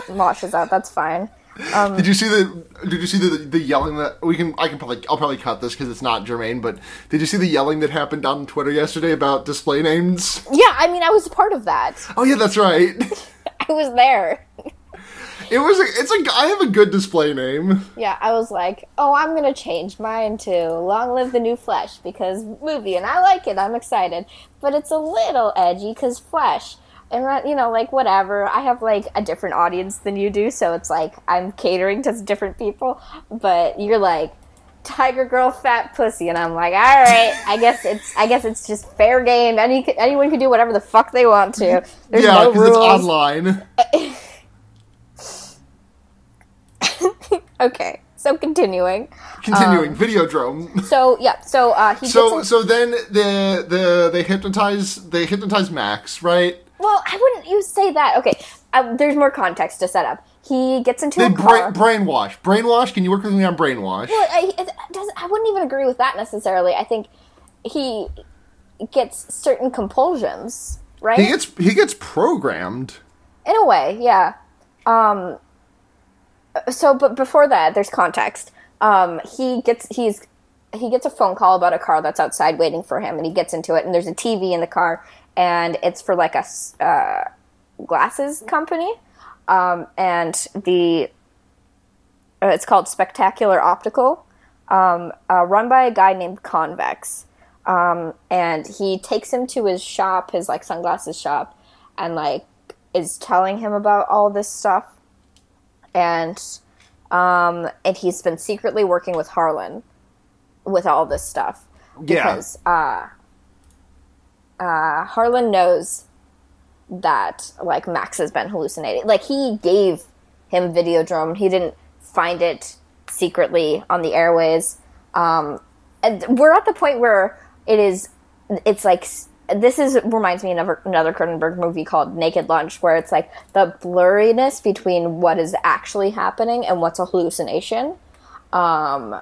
washes out. That's fine. Um, did you see the? Did you see the the yelling that we can? I can probably. I'll probably cut this because it's not germane. But did you see the yelling that happened on Twitter yesterday about display names? Yeah, I mean, I was a part of that. Oh yeah, that's right. I was there. It was. A, it's a. I have a good display name. Yeah, I was like, oh, I'm gonna change mine to "Long Live the New Flesh" because movie, and I like it. I'm excited, but it's a little edgy because Flesh, and that, you know, like whatever. I have like a different audience than you do, so it's like I'm catering to different people. But you're like Tiger Girl, fat pussy, and I'm like, all right, I guess it's I guess it's just fair game. Any anyone can do whatever the fuck they want to. There's yeah, no it's online. Okay, so continuing. Continuing, Um, Videodrome. So yeah, so uh, he So so then the the they hypnotize they hypnotize Max, right? Well, I wouldn't you say that. Okay, um, there's more context to set up. He gets into They a bra- car. brainwash. Brainwash. Can you work with me on brainwash? well, I, it does, I wouldn't even agree with that necessarily. I think he gets certain compulsions, right? He gets he gets programmed. In a way, yeah. Um, so, but before that, there's context. Um, he gets he's he gets a phone call about a car that's outside waiting for him, and he gets into it, and there's a TV in the car, and it's for like a uh, glasses company, um, and the uh, it's called Spectacular Optical, um, uh, run by a guy named Convex, um, and he takes him to his shop, his like sunglasses shop, and like is telling him about all this stuff, and um, and he's been secretly working with Harlan with all this stuff Yeah. because uh, uh, Harlan knows that like Max has been hallucinating. Like he gave him Videodrome. He didn't find it secretly on the airways. Um, and we're at the point where it is. It's like this is reminds me of another, Cronenberg movie called Naked Lunch, where it's like the blurriness between what is actually happening and what's a hallucination um,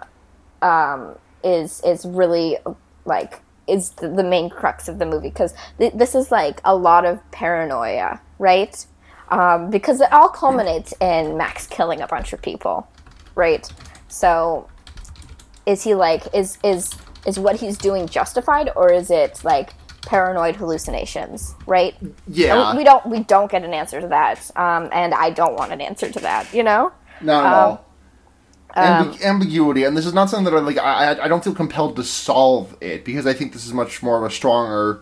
um, is is really like is the, the main crux of the movie because th- this is like a lot of paranoia, right? Um, because it all culminates in Max killing a bunch of people, right? So, is he like is is is what he's doing justified or is it like paranoid hallucinations, right? Yeah. We, we don't we don't get an answer to that, um, and I don't want an answer to that, you know. Not at Um, all. Ambi- ambiguity, and this is not something that I like. I I- don't feel compelled to solve it because I think this is much more of a stronger.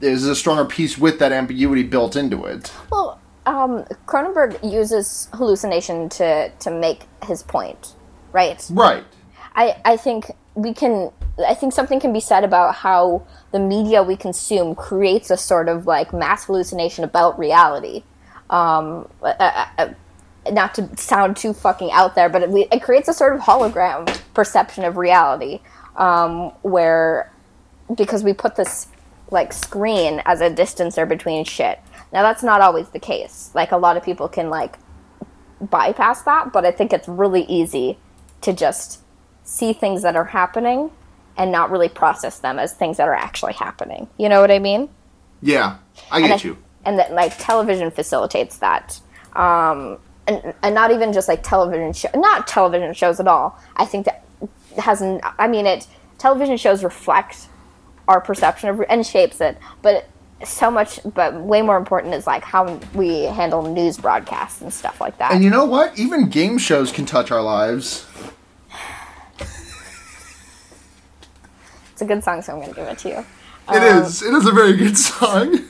There's a stronger piece with that ambiguity built into it. Well, um, Cronenberg uses hallucination to to make his point, right? Right. I I think we can. I think something can be said about how the media we consume creates a sort of like mass hallucination about reality. Um, not to sound too fucking out there, but it, it creates a sort of hologram perception of reality, um, where because we put this like screen as a distancer between shit. Now that's not always the case. Like a lot of people can like bypass that, but I think it's really easy to just see things that are happening and not really process them as things that are actually happening. You know what I mean? Yeah, I and get I- you. And that like television facilitates that. Um, and, and not even just like television show, not television shows at all. I think that has. I mean, it television shows reflect our perception of and shapes it, but so much, but way more important is like how we handle news broadcasts and stuff like that. And you know what? Even game shows can touch our lives. It's a good song, so I'm gonna give it to you. It is. It is a very good song.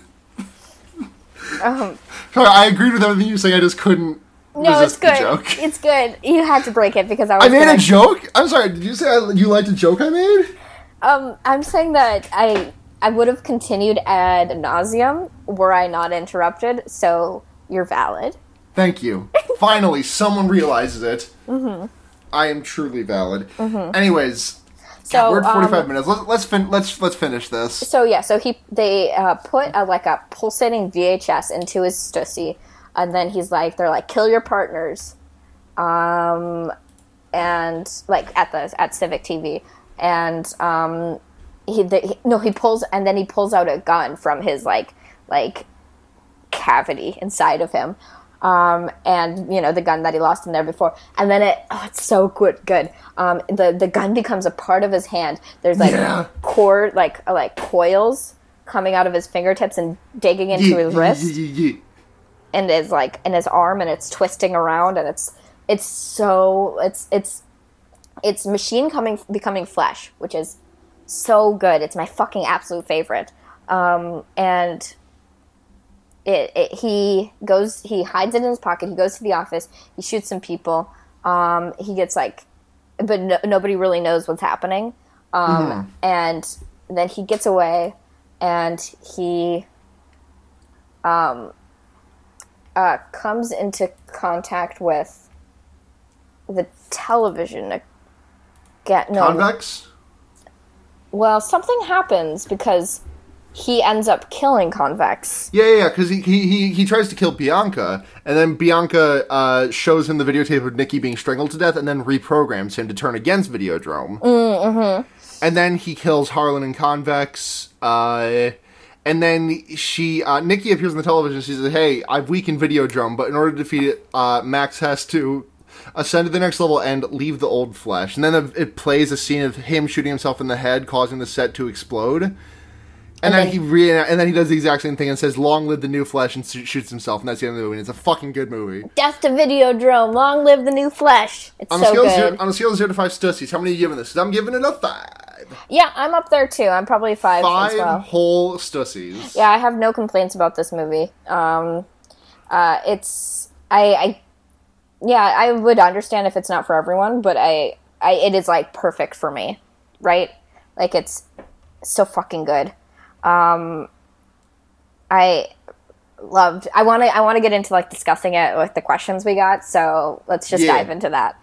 Sorry, I agreed with everything you were saying. I just couldn't Um, No, it's good. joke. It's good. You had to break it because I was. I made gonna, a joke. I'm sorry. Did you say I, you liked a joke I made? Um, I'm saying that I I would have continued ad nauseum were I not interrupted. So you're valid. Thank you. Finally, someone realizes it. Mm-hmm. I am truly valid. Anyways, So we're at 45 um, minutes. Let's let's fin- let's let's finish this. So yeah, so he they uh, put a, like a pulsating VHS into his stussy, and then he's like, they're like, kill your partners, um, and like at the at Civic TV, and um, he, the, he no he pulls and then he pulls out a gun from his like like cavity inside of him. Um, and you know the gun that he lost in there before, and then it oh it's so good good. Um, the the gun becomes a part of his hand. There's like Yeah. cord like like coils coming out of his fingertips and digging into Ye- his wrist ye- ye- ye. And is like in his arm and it's twisting around and it's it's so it's it's it's machine coming becoming flesh which is so good. It's my fucking absolute favorite. Um and it, it he goes he hides it in his pocket. He goes to the office. He shoots some people. Um he gets like but no, nobody really knows what's happening. Um and then he gets away and he uh, comes into contact with the television again. No, Convex. well, something happens because he ends up killing Convex. Yeah, yeah, because he, he he he tries to kill Bianca, and then Bianca uh, shows him the videotape of Nikki being strangled to death, and then reprograms him to turn against Videodrome. Mm-hmm. And then he kills Harlan and Convex. Uh, and then she, uh, Nikki appears on the television. She says, "Hey, I've weakened Videodrome, but in order to defeat it, uh, Max has to." Ascend to the next level and leave the old flesh, and then it plays a scene of him shooting himself in the head, causing the set to explode. And, then, then- he re- and then he does the exact same thing and says, "Long live the new flesh," and sh- shoots himself, and that's the end of the movie. And it's a fucking good movie. Death to Videodrome. Long live the new flesh. It's On a so good. zero, on a scale of zero to five stussies, how many are you giving this? I'm giving it a five. yeah, I'm up there too. I'm probably five, Five as well. whole stussies. Yeah, I have no complaints about this movie. Um, uh, it's I, I, yeah, I would understand if it's not for everyone, but I, I, it is like perfect for me, right? Like it's so fucking good. Um, I loved. I want to. I want to get into like discussing it with the questions we got. So let's just Yeah. dive into that.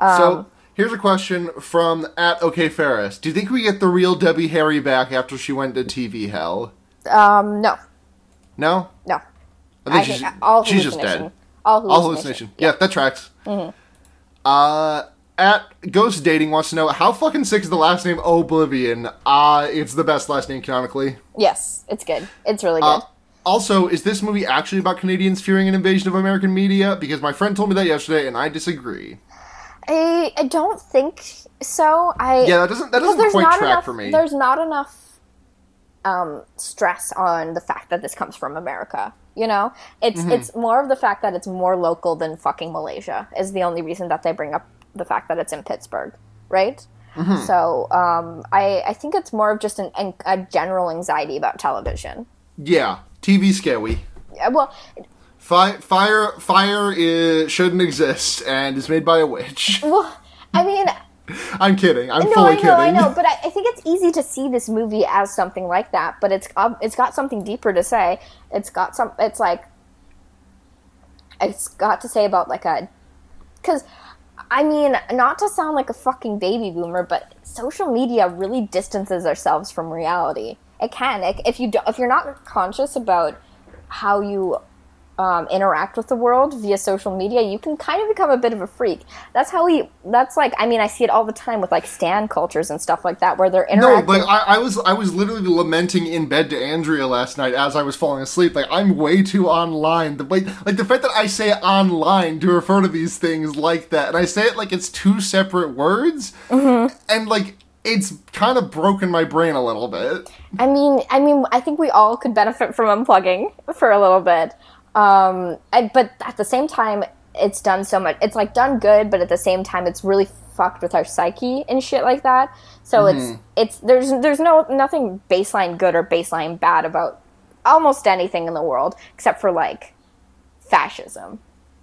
Um, so here's a question from at OK Ferris. Do you think we get the real Debbie Harry back after she went to TV hell? Um, no, No, no. I I think think she's, all she's just dead. All hallucination. All hallucination. Yeah, that tracks. Uh, at Ghost Dating wants to know how fucking sick is the last name O'Blivion? Uh, it's the best last name canonically. Yes, it's good. It's really good. Uh, also, is this movie actually about Canadians fearing an invasion of American media? Because my friend told me that yesterday, and I disagree. I, I don't think so. I Yeah, that doesn't that doesn't quite track enough, for me. There's not enough um, stress on the fact that this comes from America. You know, it's Mm-hmm. it's more of the fact that it's more local than fucking Malaysia is the only reason that they bring up the fact that it's in Pittsburgh, right? Mm-hmm. So um, I I think it's more of just an, an, a general anxiety about television. Yeah, TV scary. Uh, Well, Fi- fire, fire is, shouldn't exist and is made by a witch. well, I mean. I'm kidding. I'm No, fully I know, kidding. I know, but I, I think it's easy to see this movie as something like that. But it's um, it's got something deeper to say. It's got some. It's like it's got to say about like a because I mean not to sound like a fucking baby boomer, but social media really distances ourselves from reality. It can It- if you do, if you're not conscious about how you um, interact with the world via social media, you can kind of become a bit of a freak. That's how we. That's like I mean I see it all the time with like stan cultures and stuff like that, where they're No, interacting. like I, I was, I was literally lamenting in bed to Andrea last night as I was falling asleep. Like I'm way too online. The way, like the fact that I say online to refer to these things like that, and I say it like it's two separate words, Mm-hmm. and like it's kind of broken my brain a little bit. I mean, I mean, I think we all could benefit from unplugging for a little bit. Um, I, but at the same time, it's done so much. It's like done good, but at the same time, it's really fucked with our psyche and shit like that. So it's it's there's there's no nothing baseline good or baseline bad about almost anything in the world except for like fascism,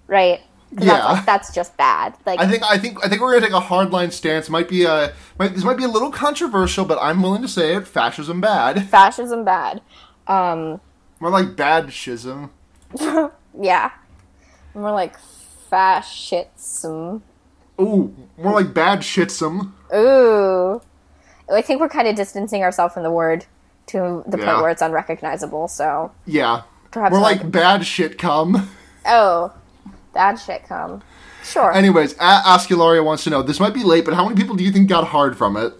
right? Yeah. that's, like, that's just bad. Like I think I think I think we're gonna take a hardline stance. Might be a might, this might be a little controversial, but I'm willing to say it. Fascism bad. fascism bad. Um, More like bad schism. yeah, more like fast fascism. Ooh, more like bad shitsum. Ooh, I think we're kind of distancing ourselves from the word to the point Yeah. where it's unrecognizable. So Yeah. Perhaps more like- like bad shit come. oh, bad shit come. Sure. Anyways, A- Ascularia wants to know. This might be late, but how many people do you think got hard from it?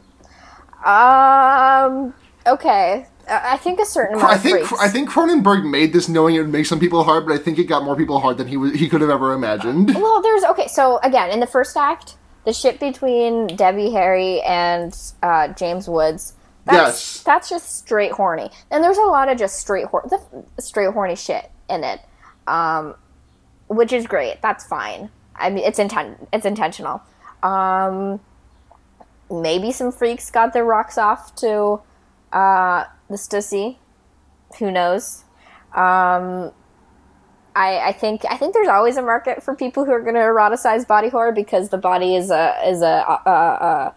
Um. Okay. I think a certain amount I think. I think Cronenberg made this knowing it would make some people hard, but I think it got more people hard than he was, he could have ever imagined. Well, there's okay. So again, in the first act, the shit between Debbie Harry and uh, James Woods. That's, Yes. That's just straight horny. And there's a lot of just straight hor- the straight horny shit in it, um, which is great. That's fine. I mean, it's inten- it's intentional. Um, maybe some freaks got their rocks off to uh, the Stussy. Who knows? Um, I, I think I think there's always a market for people who are going to eroticize body horror because the body is a is a uh, uh,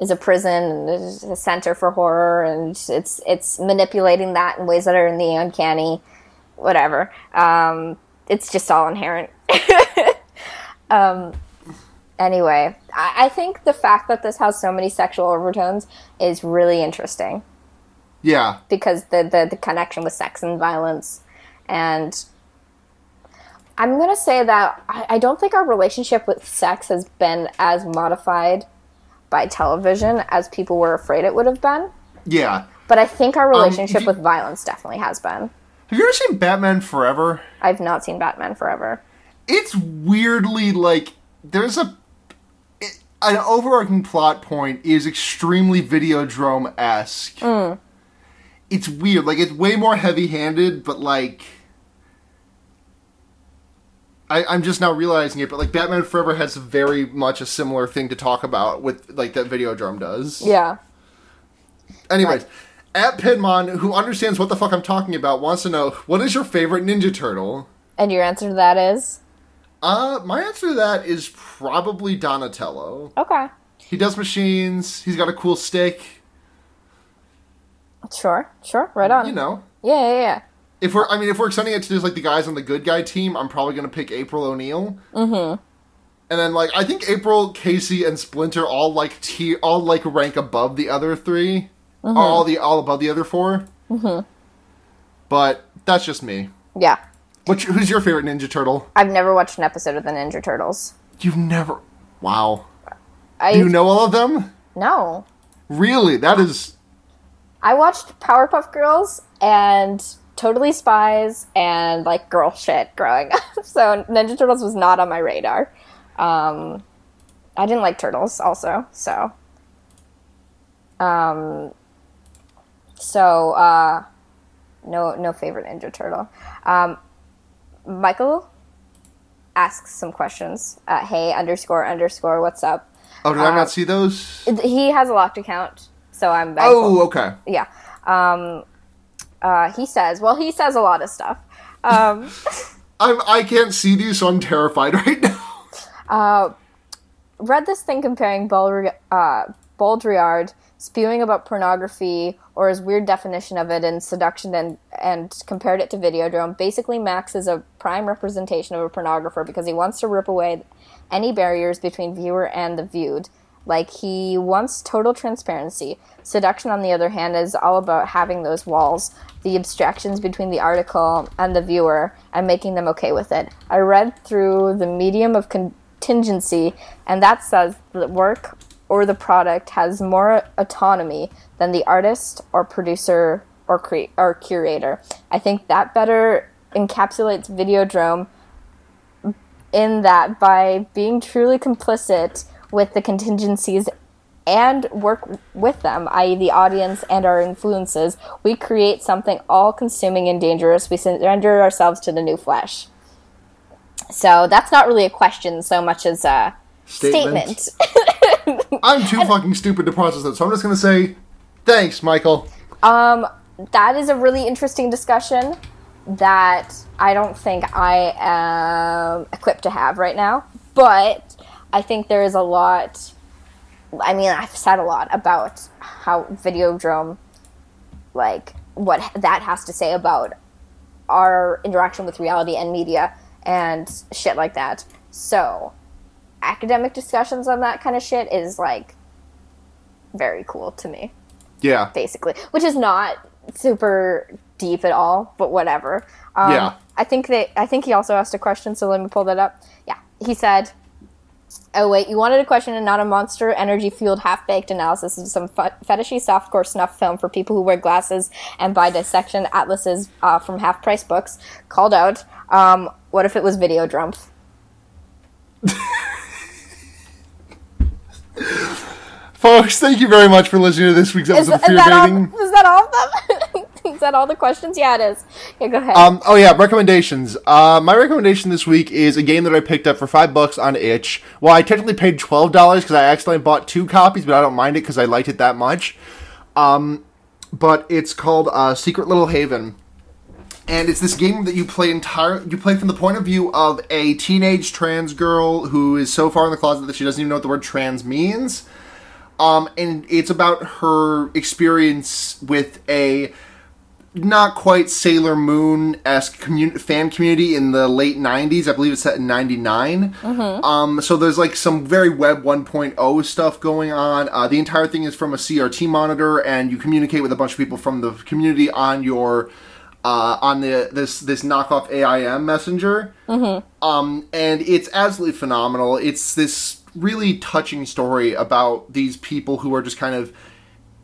is a prison and a center for horror and it's it's manipulating that in ways that are in the uncanny, whatever. Um, it's just all inherent. um, anyway, I, I think the fact that this has so many sexual overtones is really interesting Yeah. because the, the, the connection with sex and violence. And I'm going to say that I, I don't think our relationship with sex has been as modified by television as people were afraid it would have been. Yeah. But I think our um, relationship you- with violence definitely has been. Have you ever seen Batman Forever? I've not seen Batman Forever. It's weirdly like there's a an overarching plot point is extremely Videodrome esque. Hmm. It's weird. Like it's way more heavy handed, but like. I, I'm just now realizing it, but like Batman Forever has very much a similar thing to talk about with like that Videodrome does. Yeah. Anyways, at Pinmon, who understands what the fuck I'm talking about, wants to know what is your favorite Ninja Turtle? And your answer to that is? Uh, my answer to that is probably Donatello. Okay. He does machines. He's got a cool stick. Sure. Sure. Right on. You know, Yeah, yeah, yeah. if we're, I mean, if we're extending it to just like the guys on the good guy team, I'm probably gonna pick April O'Neil. Mm-hmm. And then like I think April, Casey, and Splinter all like t all like rank above the other 3 All the all above the other 4 Mm-hmm. But that's just me. Yeah. What's your, who's your favorite Ninja Turtle? I've never watched an episode of the Ninja Turtles. You've never. Wow. I Do you know all of them? No. Really? That is. I watched Powerpuff Girls and Totally Spies and like girl shit growing up. So Ninja Turtles was not on my radar. Um, I didn't like turtles also. So, um, so uh, no no favorite Ninja Turtle. Um, Michael asks some questions. Uh, hey underscore underscore what's up? Oh, did I not see those? He has a locked account, so I'm. I Oh, okay. yeah. Um, uh, he says, well, he says a lot of stuff. Um, I'm, I can't see these, so I'm terrified right now. Uh, read this thing comparing Baudri- uh, Baudrillard spewing about pornography or his weird definition of it in Seduction and, and compared it to Videodrome. Basically, Max is a prime representation of a pornographer because he wants to rip away any barriers between viewer and the viewed. Like, he wants total transparency. Seduction, on the other hand, is all about having those walls, the abstractions between the article and the viewer, and making them okay with it. I read through the medium of contingency, and that says that work or the product has more autonomy than the artist or producer or cre- or curator. I think that better encapsulates Videodrome in that by being truly complicit with the contingencies and work with them, i.e., the audience and our influences, we create something all consuming and dangerous. We surrender ourselves to the new flesh. So that's not really a question so much as a Statement. statement. I'm too fucking stupid to process that, so I'm just gonna say, thanks, Michael. Um, that is a really interesting discussion that I don't think I am equipped to have right now. But I think there is a lot. I mean, I've said a lot about how Videodrome, like, what that has to say about our interaction with reality and media and shit like that. So, academic discussions on that kind of shit is, like, very cool to me Yeah. basically, which is not super deep at all, but whatever. Um, Yeah. I think that I think he also asked a question, so let me pull that up. Yeah, he said, "Oh wait, you wanted a question and not a monster energy fueled half baked analysis of some fe- fetishy softcore snuff film for people who wear glasses and buy dissection atlases uh, from half price books." Called out. Um, what if it was Video Videodrome? Folks, thank you very much for listening to this week's episode is of Fear Baiting. all? Is that all of them? is that all the questions? Yeah, it is. Yeah, go ahead. Um, oh yeah, recommendations. Uh, my recommendation this week is a game that I picked up for five bucks on itch. Well, I technically paid twelve dollars because I accidentally bought two copies, but I don't mind it because I liked it that much. Um, but it's called uh, Secret Little Haven, and it's this game that you play entire. You play from the point of view of a teenage trans girl who is so far in the closet that she doesn't even know what the word trans means. Um, and it's about her experience with a not quite Sailor Moon esque commun- fan community in the late 90s. I believe it's set in 99. Um, so there's like some very Web 1.0 stuff going on. Uh, the entire thing is from a CRT monitor, and you communicate with a bunch of people from the community on your. Uh, on the this this knockoff AIM messenger, um, and it's absolutely phenomenal. It's this really touching story about these people who are just kind of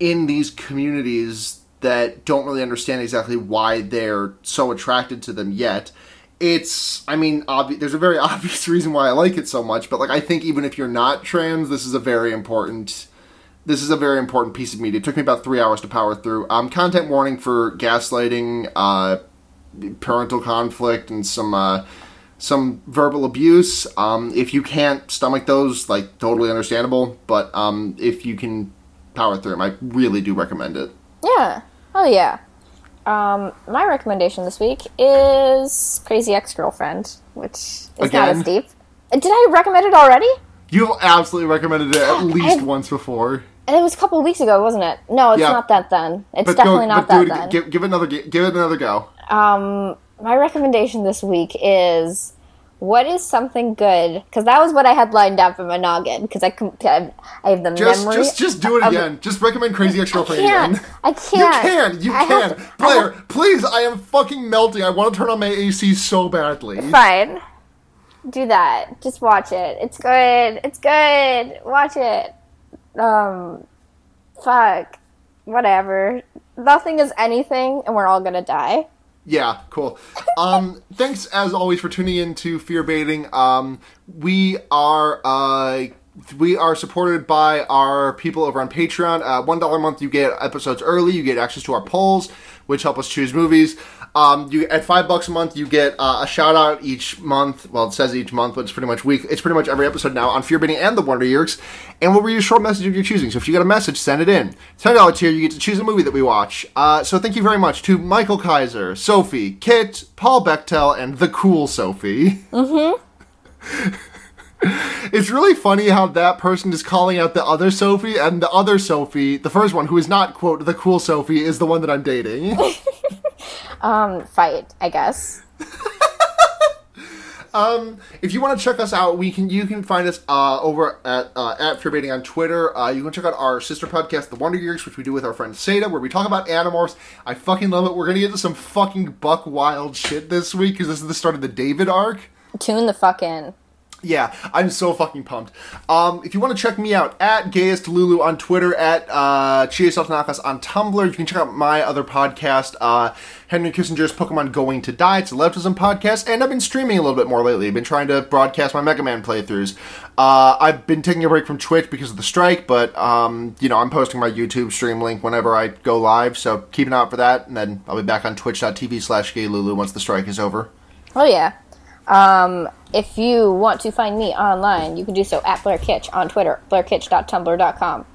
in these communities that don't really understand exactly why they're so attracted to them yet. It's, I mean, obvi- there's a very obvious reason why I like it so much, but like I think even if you're not trans, this is a very important. This is a very important piece of media. It took me about three hours to power through. Um, content warning for gaslighting, uh, parental conflict, and some uh, some verbal abuse. Um, if you can't stomach those, like totally understandable. But um, if you can power through them, I really do recommend it. Yeah. Oh yeah. Um, my recommendation this week is Crazy Ex Girlfriend, which is not Again? as deep. Did I recommend it already? You absolutely recommended it at least I've- once before. And it was a couple of weeks ago, wasn't it? No, it's Yeah. not that then. It's But definitely go, not that it, then. give, give it another give it another go. Um, my recommendation this week is what is something good? Because that was what I had lined up in my noggin. Because I, I have the Just memory. just just do it of- again. Just recommend Crazy Ex Girlfriend can't. again. I can't. You can. You I can. have to- I have- please. I am fucking melting. I want to turn on my AC so badly. Fine. Do that. Just watch it. It's good. It's good. Watch it. Um, fuck. Whatever. Nothing is anything, and we're all gonna die. Yeah, cool. Um, thanks as always for tuning in to Fear Baiting. Um, we are uh, we are supported by our people over on Patreon. Uh, One dollar a month, you get episodes early. You get access to our polls, which help us choose movies. Um, you at five bucks a month, you get uh, a shout out each month. Well, it says each month, but it's pretty much week. It's pretty much every episode now on Fear Baiting and the Wonder Years, and we'll read a short message of your choosing. So if you got a message, send it in. Ten dollar tier, you get to choose a movie that we watch. Uh, so thank you very much to Michael Kaiser, Sophie, Kit, Paul Bechtel, and the cool Sophie. Mm-hmm. it's really funny how that person is calling out the other Sophie, and the other Sophie, the first one, who is not quote the cool Sophie, is the one that I'm dating. Um, fight. I guess. um, if you want to check us out, we can you can find us uh, over at uh, at Fear Baiting on Twitter. Uh, you can check out our sister podcast, The Wonder Years, which we do with our friend Seda, where we talk about Animorphs. I fucking love it. We're gonna get into some fucking buck wild shit this week because this is the start of the David arc. Tune the fuck in. Yeah, I'm so fucking pumped. Um, if you want to check me out at Gayest Lulu on Twitter, at uh, Chiaseltanakas on Tumblr, you can check out my other podcast, uh, Henry Kissinger's Pokemon Going to Die. It's a leftism podcast, and I've been streaming a little bit more lately. I've been trying to broadcast my Mega Man playthroughs. Uh, I've been taking a break from Twitch because of the strike, but um, you know I'm posting my YouTube stream link whenever I go live, so keep an eye out for that. And then I'll be back on Twitch.tv/slash GayLulu once the strike is over. Oh yeah. Um, if you want to find me online, you can do so at Blair Kitch on Twitter, blairkitch.tumblr.com.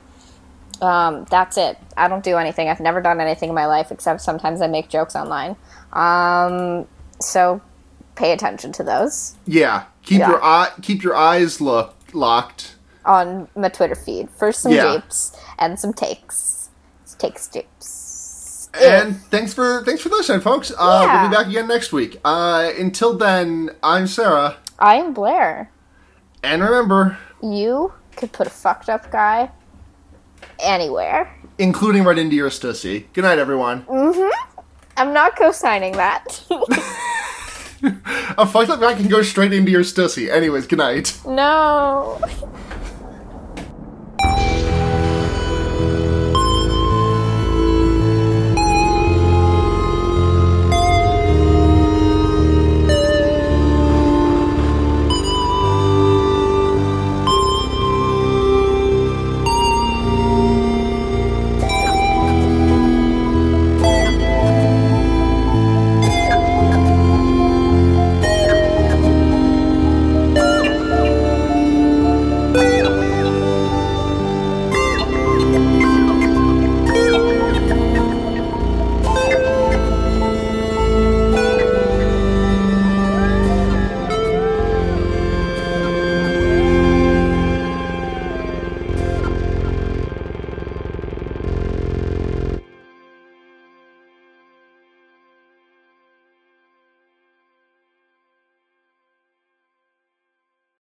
Um, that's it. I don't do anything. I've never done anything in my life except sometimes I make jokes online. Um, so pay attention to those Yeah, keep Yeah. your eye keep your eyes look locked. on my Twitter feed for some Yeah. japes and some takes. Takes japes. And thanks for thanks for listening, folks. Uh, We'll be back again next week. Uh, until then, I'm Sarah, I am Blair. and remember, You could put a fucked up guy anywhere. including right into your stussy. Good night, everyone. I'm not co-signing that. A fucked up guy can go straight into your stussy. Anyways, good night. no.